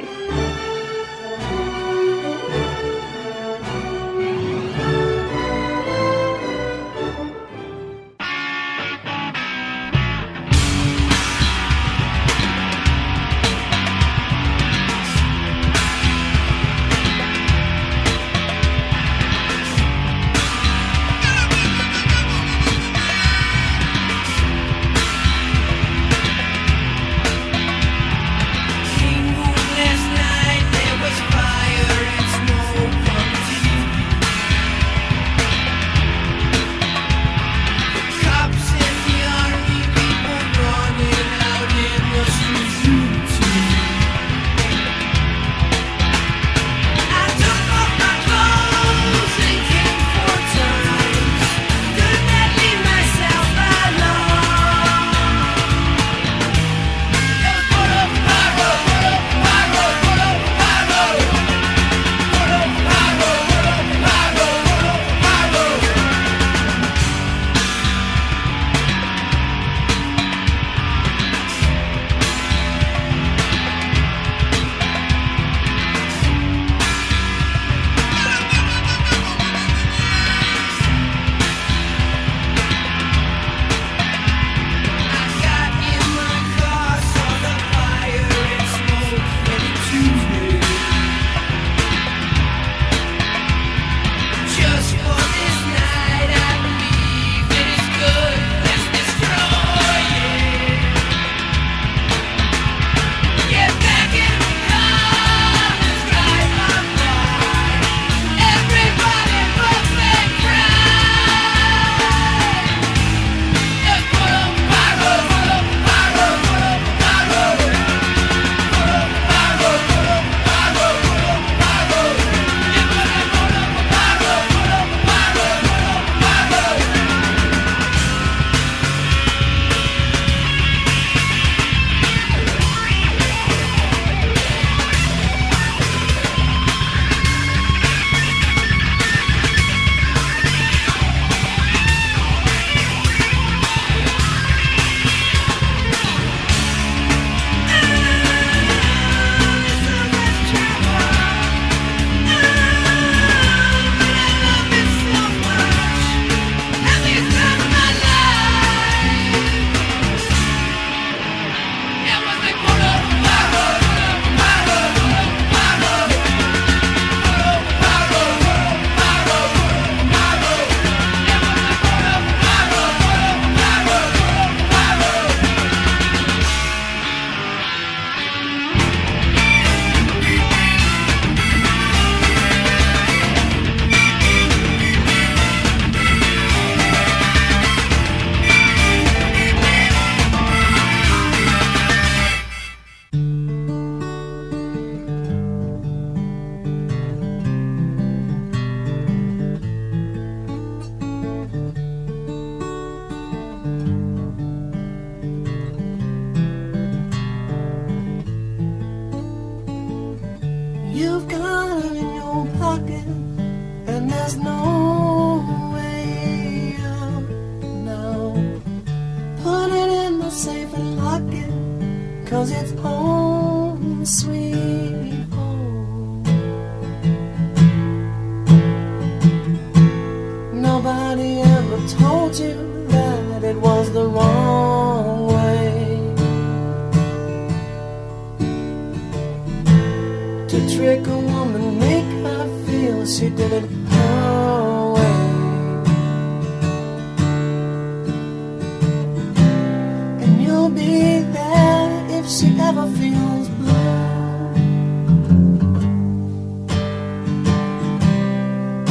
Speaker 6: will be there if she ever feels blue.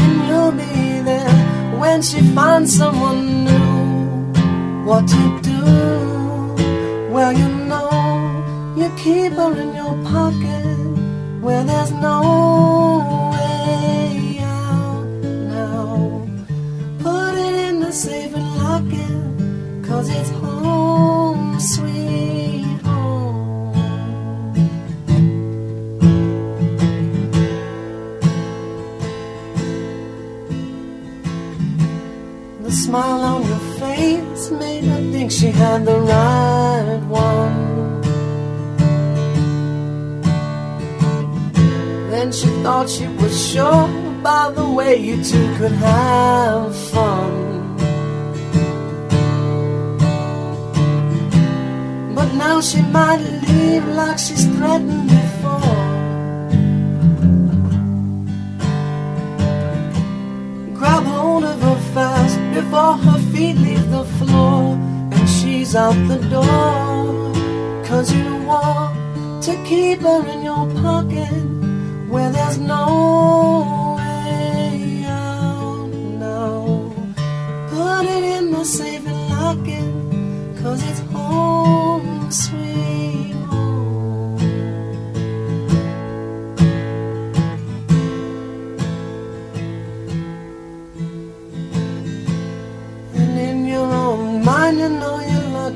Speaker 6: And you'll be there when she finds someone new. What to do? Well, you know, you keep her in your pocket where there's no smile on her face made her think
Speaker 19: she had the right one. Then she thought she was sure by the way you two could have fun. But now she might leave like she's threatened before. Grab hold of her fast before her feet leave the floor and she's out the door. Cause you want to keep her in your pocket where there's no way out now. Put it in the safe and lock it, cause it's home sweet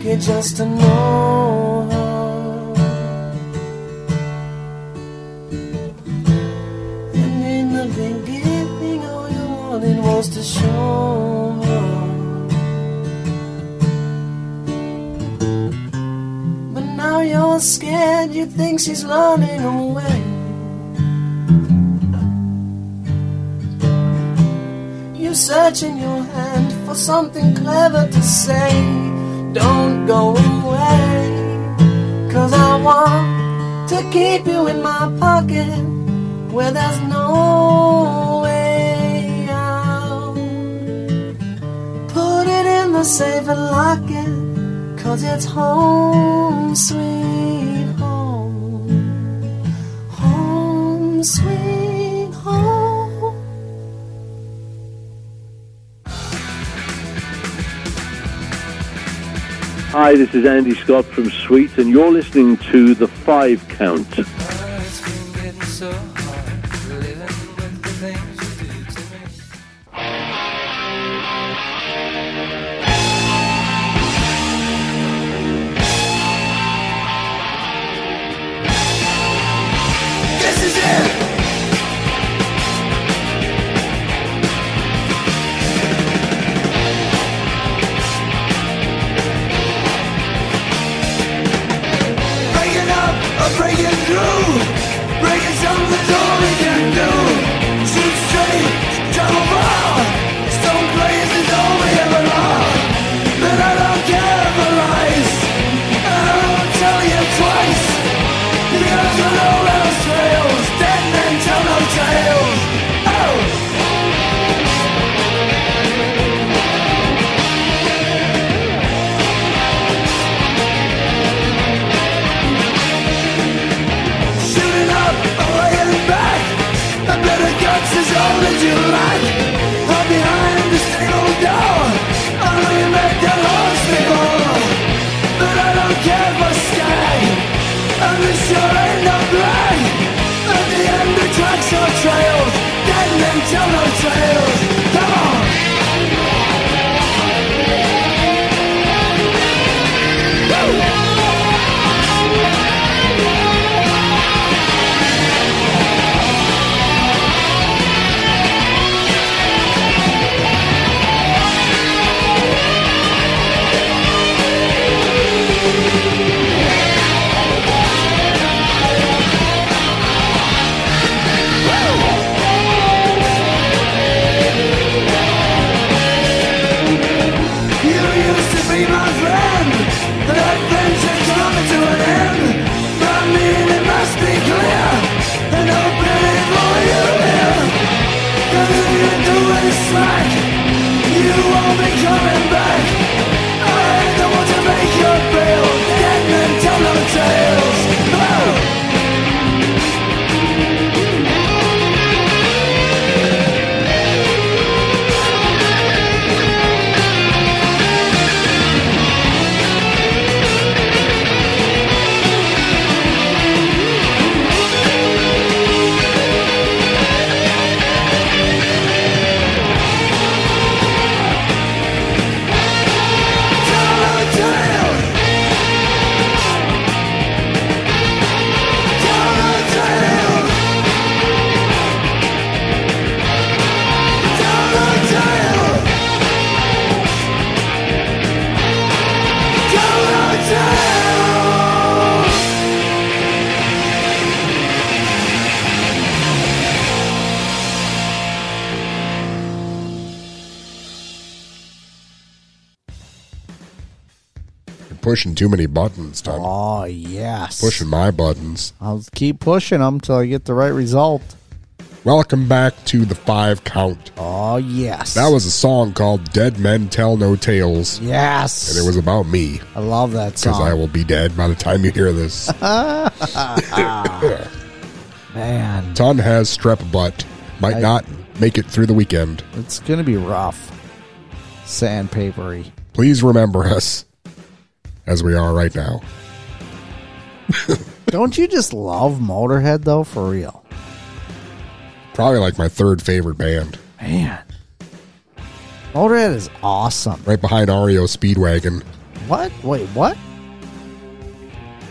Speaker 19: you're lucky just to know her. And in the beginning, all you wanted was to show her. But now you're scared, you think she's running away. You search in your hand for something clever to say. Don't go away, cause I want to keep you in my pocket where there's no way out. Put it in the safe and lock it, cause it's home sweet home. Home sweet
Speaker 18: Hi, this is Andy Scott from Sweet, and you're listening to The Five Count.
Speaker 6: won't be coming back.
Speaker 1: Pushing too many buttons, Tom.
Speaker 2: Oh yes.
Speaker 1: Pushing my buttons.
Speaker 2: I'll keep pushing them till I get the right result.
Speaker 1: Welcome back to the five count.
Speaker 2: Oh yes.
Speaker 1: That was a song called Dead Men Tell No Tales.
Speaker 2: Yes.
Speaker 1: And it was about me.
Speaker 2: I love that song. Because.
Speaker 1: I will be dead by the time you hear this. <laughs>
Speaker 2: Man,
Speaker 1: Ton has strep butt. Might
Speaker 2: I-
Speaker 1: not make it through the weekend.
Speaker 2: it's gonna be rough. Sandpapery.
Speaker 1: Please remember us as we are right now. <laughs>
Speaker 2: Don't you just love Motorhead though? For real,
Speaker 1: Probably like my third favorite band.
Speaker 2: man. Motorhead is awesome.
Speaker 1: Right behind REO Speedwagon.
Speaker 2: What? Wait, what?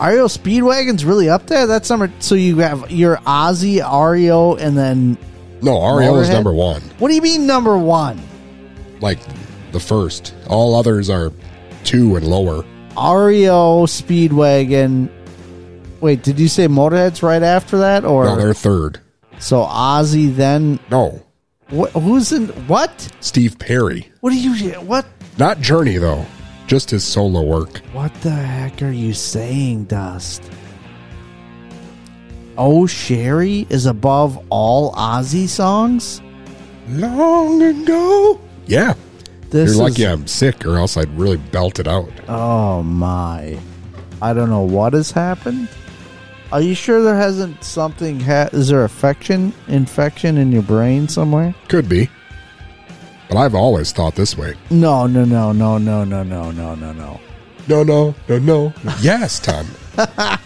Speaker 2: REO Speedwagon's really up there. That's number. So you have your Ozzy, REO, and then
Speaker 1: No, REO is number one.
Speaker 2: what do you mean number one?
Speaker 1: Like the first. All others are two and lower.
Speaker 2: REO Speedwagon. Wait, did you say Motorhead's right after that, or
Speaker 1: No, they're third.
Speaker 2: so Ozzy then?
Speaker 1: No,
Speaker 2: Wh- who's in what?
Speaker 1: Steve Perry.
Speaker 2: What do you what?
Speaker 1: Not Journey, though. Just his solo work.
Speaker 2: What the heck are you saying, Dust? Oh, Sherrie is above all Ozzy songs.
Speaker 1: Long ago. Yeah.
Speaker 2: This
Speaker 1: You're lucky
Speaker 2: is-
Speaker 1: I'm sick, or else I'd really belt it out.
Speaker 2: Oh my! I don't know what has happened. Are you sure there hasn't something? Ha- is there affection infection in your brain somewhere?
Speaker 1: Could be. But I've always thought this way.
Speaker 2: No, no, no, no, no, no, no, no, no, no.
Speaker 1: No, no, no, no. yes, Tom. <laughs>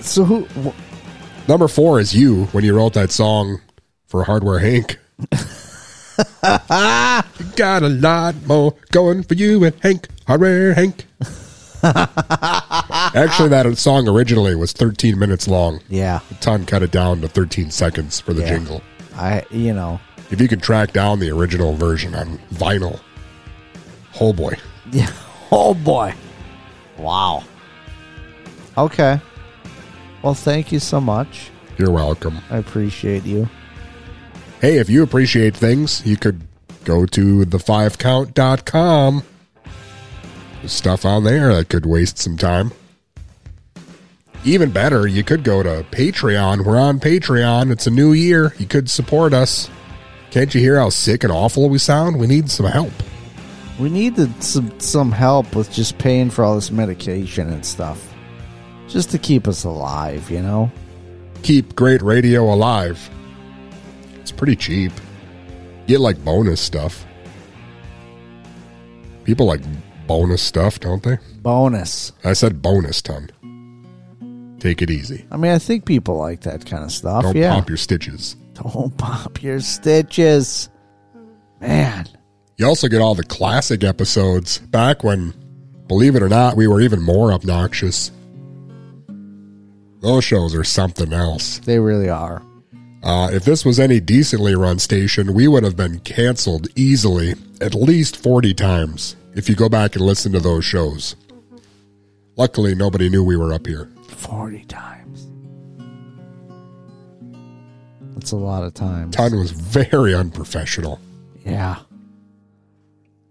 Speaker 2: So who? Wh-
Speaker 1: Number four is you when you wrote that song for Hardware Hank. <laughs> you <laughs> got a lot more going for you and Hank. Hardware Hank. <laughs> Actually, that song originally was 13 minutes long.
Speaker 2: yeah,
Speaker 1: A ton cut it down to 13 seconds for the
Speaker 2: Yeah.
Speaker 1: jingle.
Speaker 2: I. You know.
Speaker 1: If you can track down the original version on vinyl, oh boy.
Speaker 2: Yeah. <laughs> Oh boy. Wow. Okay. Well, thank you so much.
Speaker 1: You're welcome.
Speaker 2: I appreciate you.
Speaker 1: Hey, if you appreciate things, you could go to the5count.com. There's stuff on there that could waste some time. Even better, you could go to Patreon. We're on Patreon. It's a new year. You could support us. Can't you hear how sick and awful we sound? We need some help.
Speaker 2: We need some some help with just paying for all this medication and stuff, just to keep us alive. You know.
Speaker 1: Keep great radio alive. Pretty cheap. Get like bonus stuff. People like bonus stuff, don't they?
Speaker 2: Bonus.
Speaker 1: I said bonus ton. Take it easy.
Speaker 2: I mean, I think people like that kind of stuff.
Speaker 1: Don't
Speaker 2: yeah.
Speaker 1: pop your stitches.
Speaker 2: Don't <laughs> pop your stitches. Man.
Speaker 1: You also get all the classic episodes back when, believe it or not, we were even more obnoxious. Those shows are something else.
Speaker 2: They really are.
Speaker 1: Uh, if this was any decently run station, we would have been canceled easily at least 40 times if you go back and listen to those shows. Luckily, nobody knew we were up here.
Speaker 2: 40 times. That's a lot of times.
Speaker 1: Ton was very unprofessional.
Speaker 2: Yeah.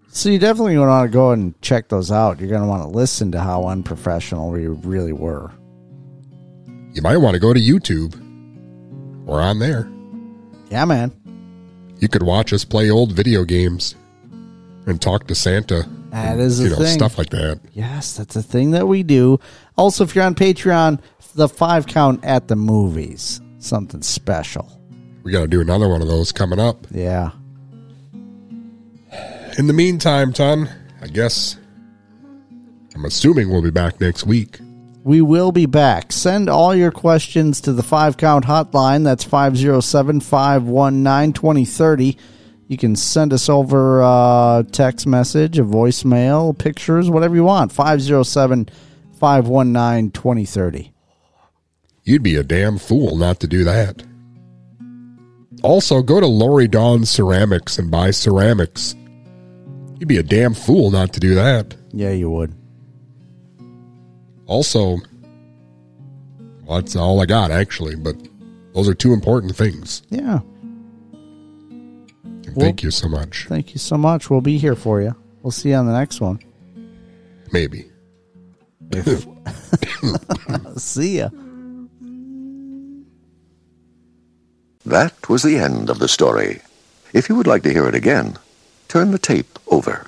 Speaker 2: So you definitely want to go and check those out. You're going to want to listen to how unprofessional we really were.
Speaker 1: You might want to go to YouTube. We're on there.
Speaker 2: Yeah, man.
Speaker 1: You could watch us play old video games and talk to Santa.
Speaker 2: That is a
Speaker 1: you know,
Speaker 2: thing.
Speaker 1: stuff like that.
Speaker 2: Yes, that's a thing that we do. Also, if you're on Patreon, the five count at the movies, something special.
Speaker 1: We got to do another one of those coming up.
Speaker 2: Yeah.
Speaker 1: In the meantime, Ton, I guess I'm assuming we'll be back next week.
Speaker 2: We will be back. Send all your questions to the five count hotline. That's 507 519 2030. You can send us over a text message, a voicemail, pictures, whatever you want. 507 519 2030.
Speaker 1: You'd be a damn fool not to do that. Also, go to Lori Dawn Ceramics and buy ceramics. You'd be a damn fool not to do that.
Speaker 2: Yeah, you would.
Speaker 1: Also, well, that's all I got actually, but those are two important things.
Speaker 2: Yeah.
Speaker 1: And Thank you so much.
Speaker 2: Thank you so much. We'll be here for you. We'll see you on the next one.
Speaker 1: Maybe. <laughs> <laughs>
Speaker 2: See ya.
Speaker 8: That was the end of the story. If you would like to hear it again, turn the tape over.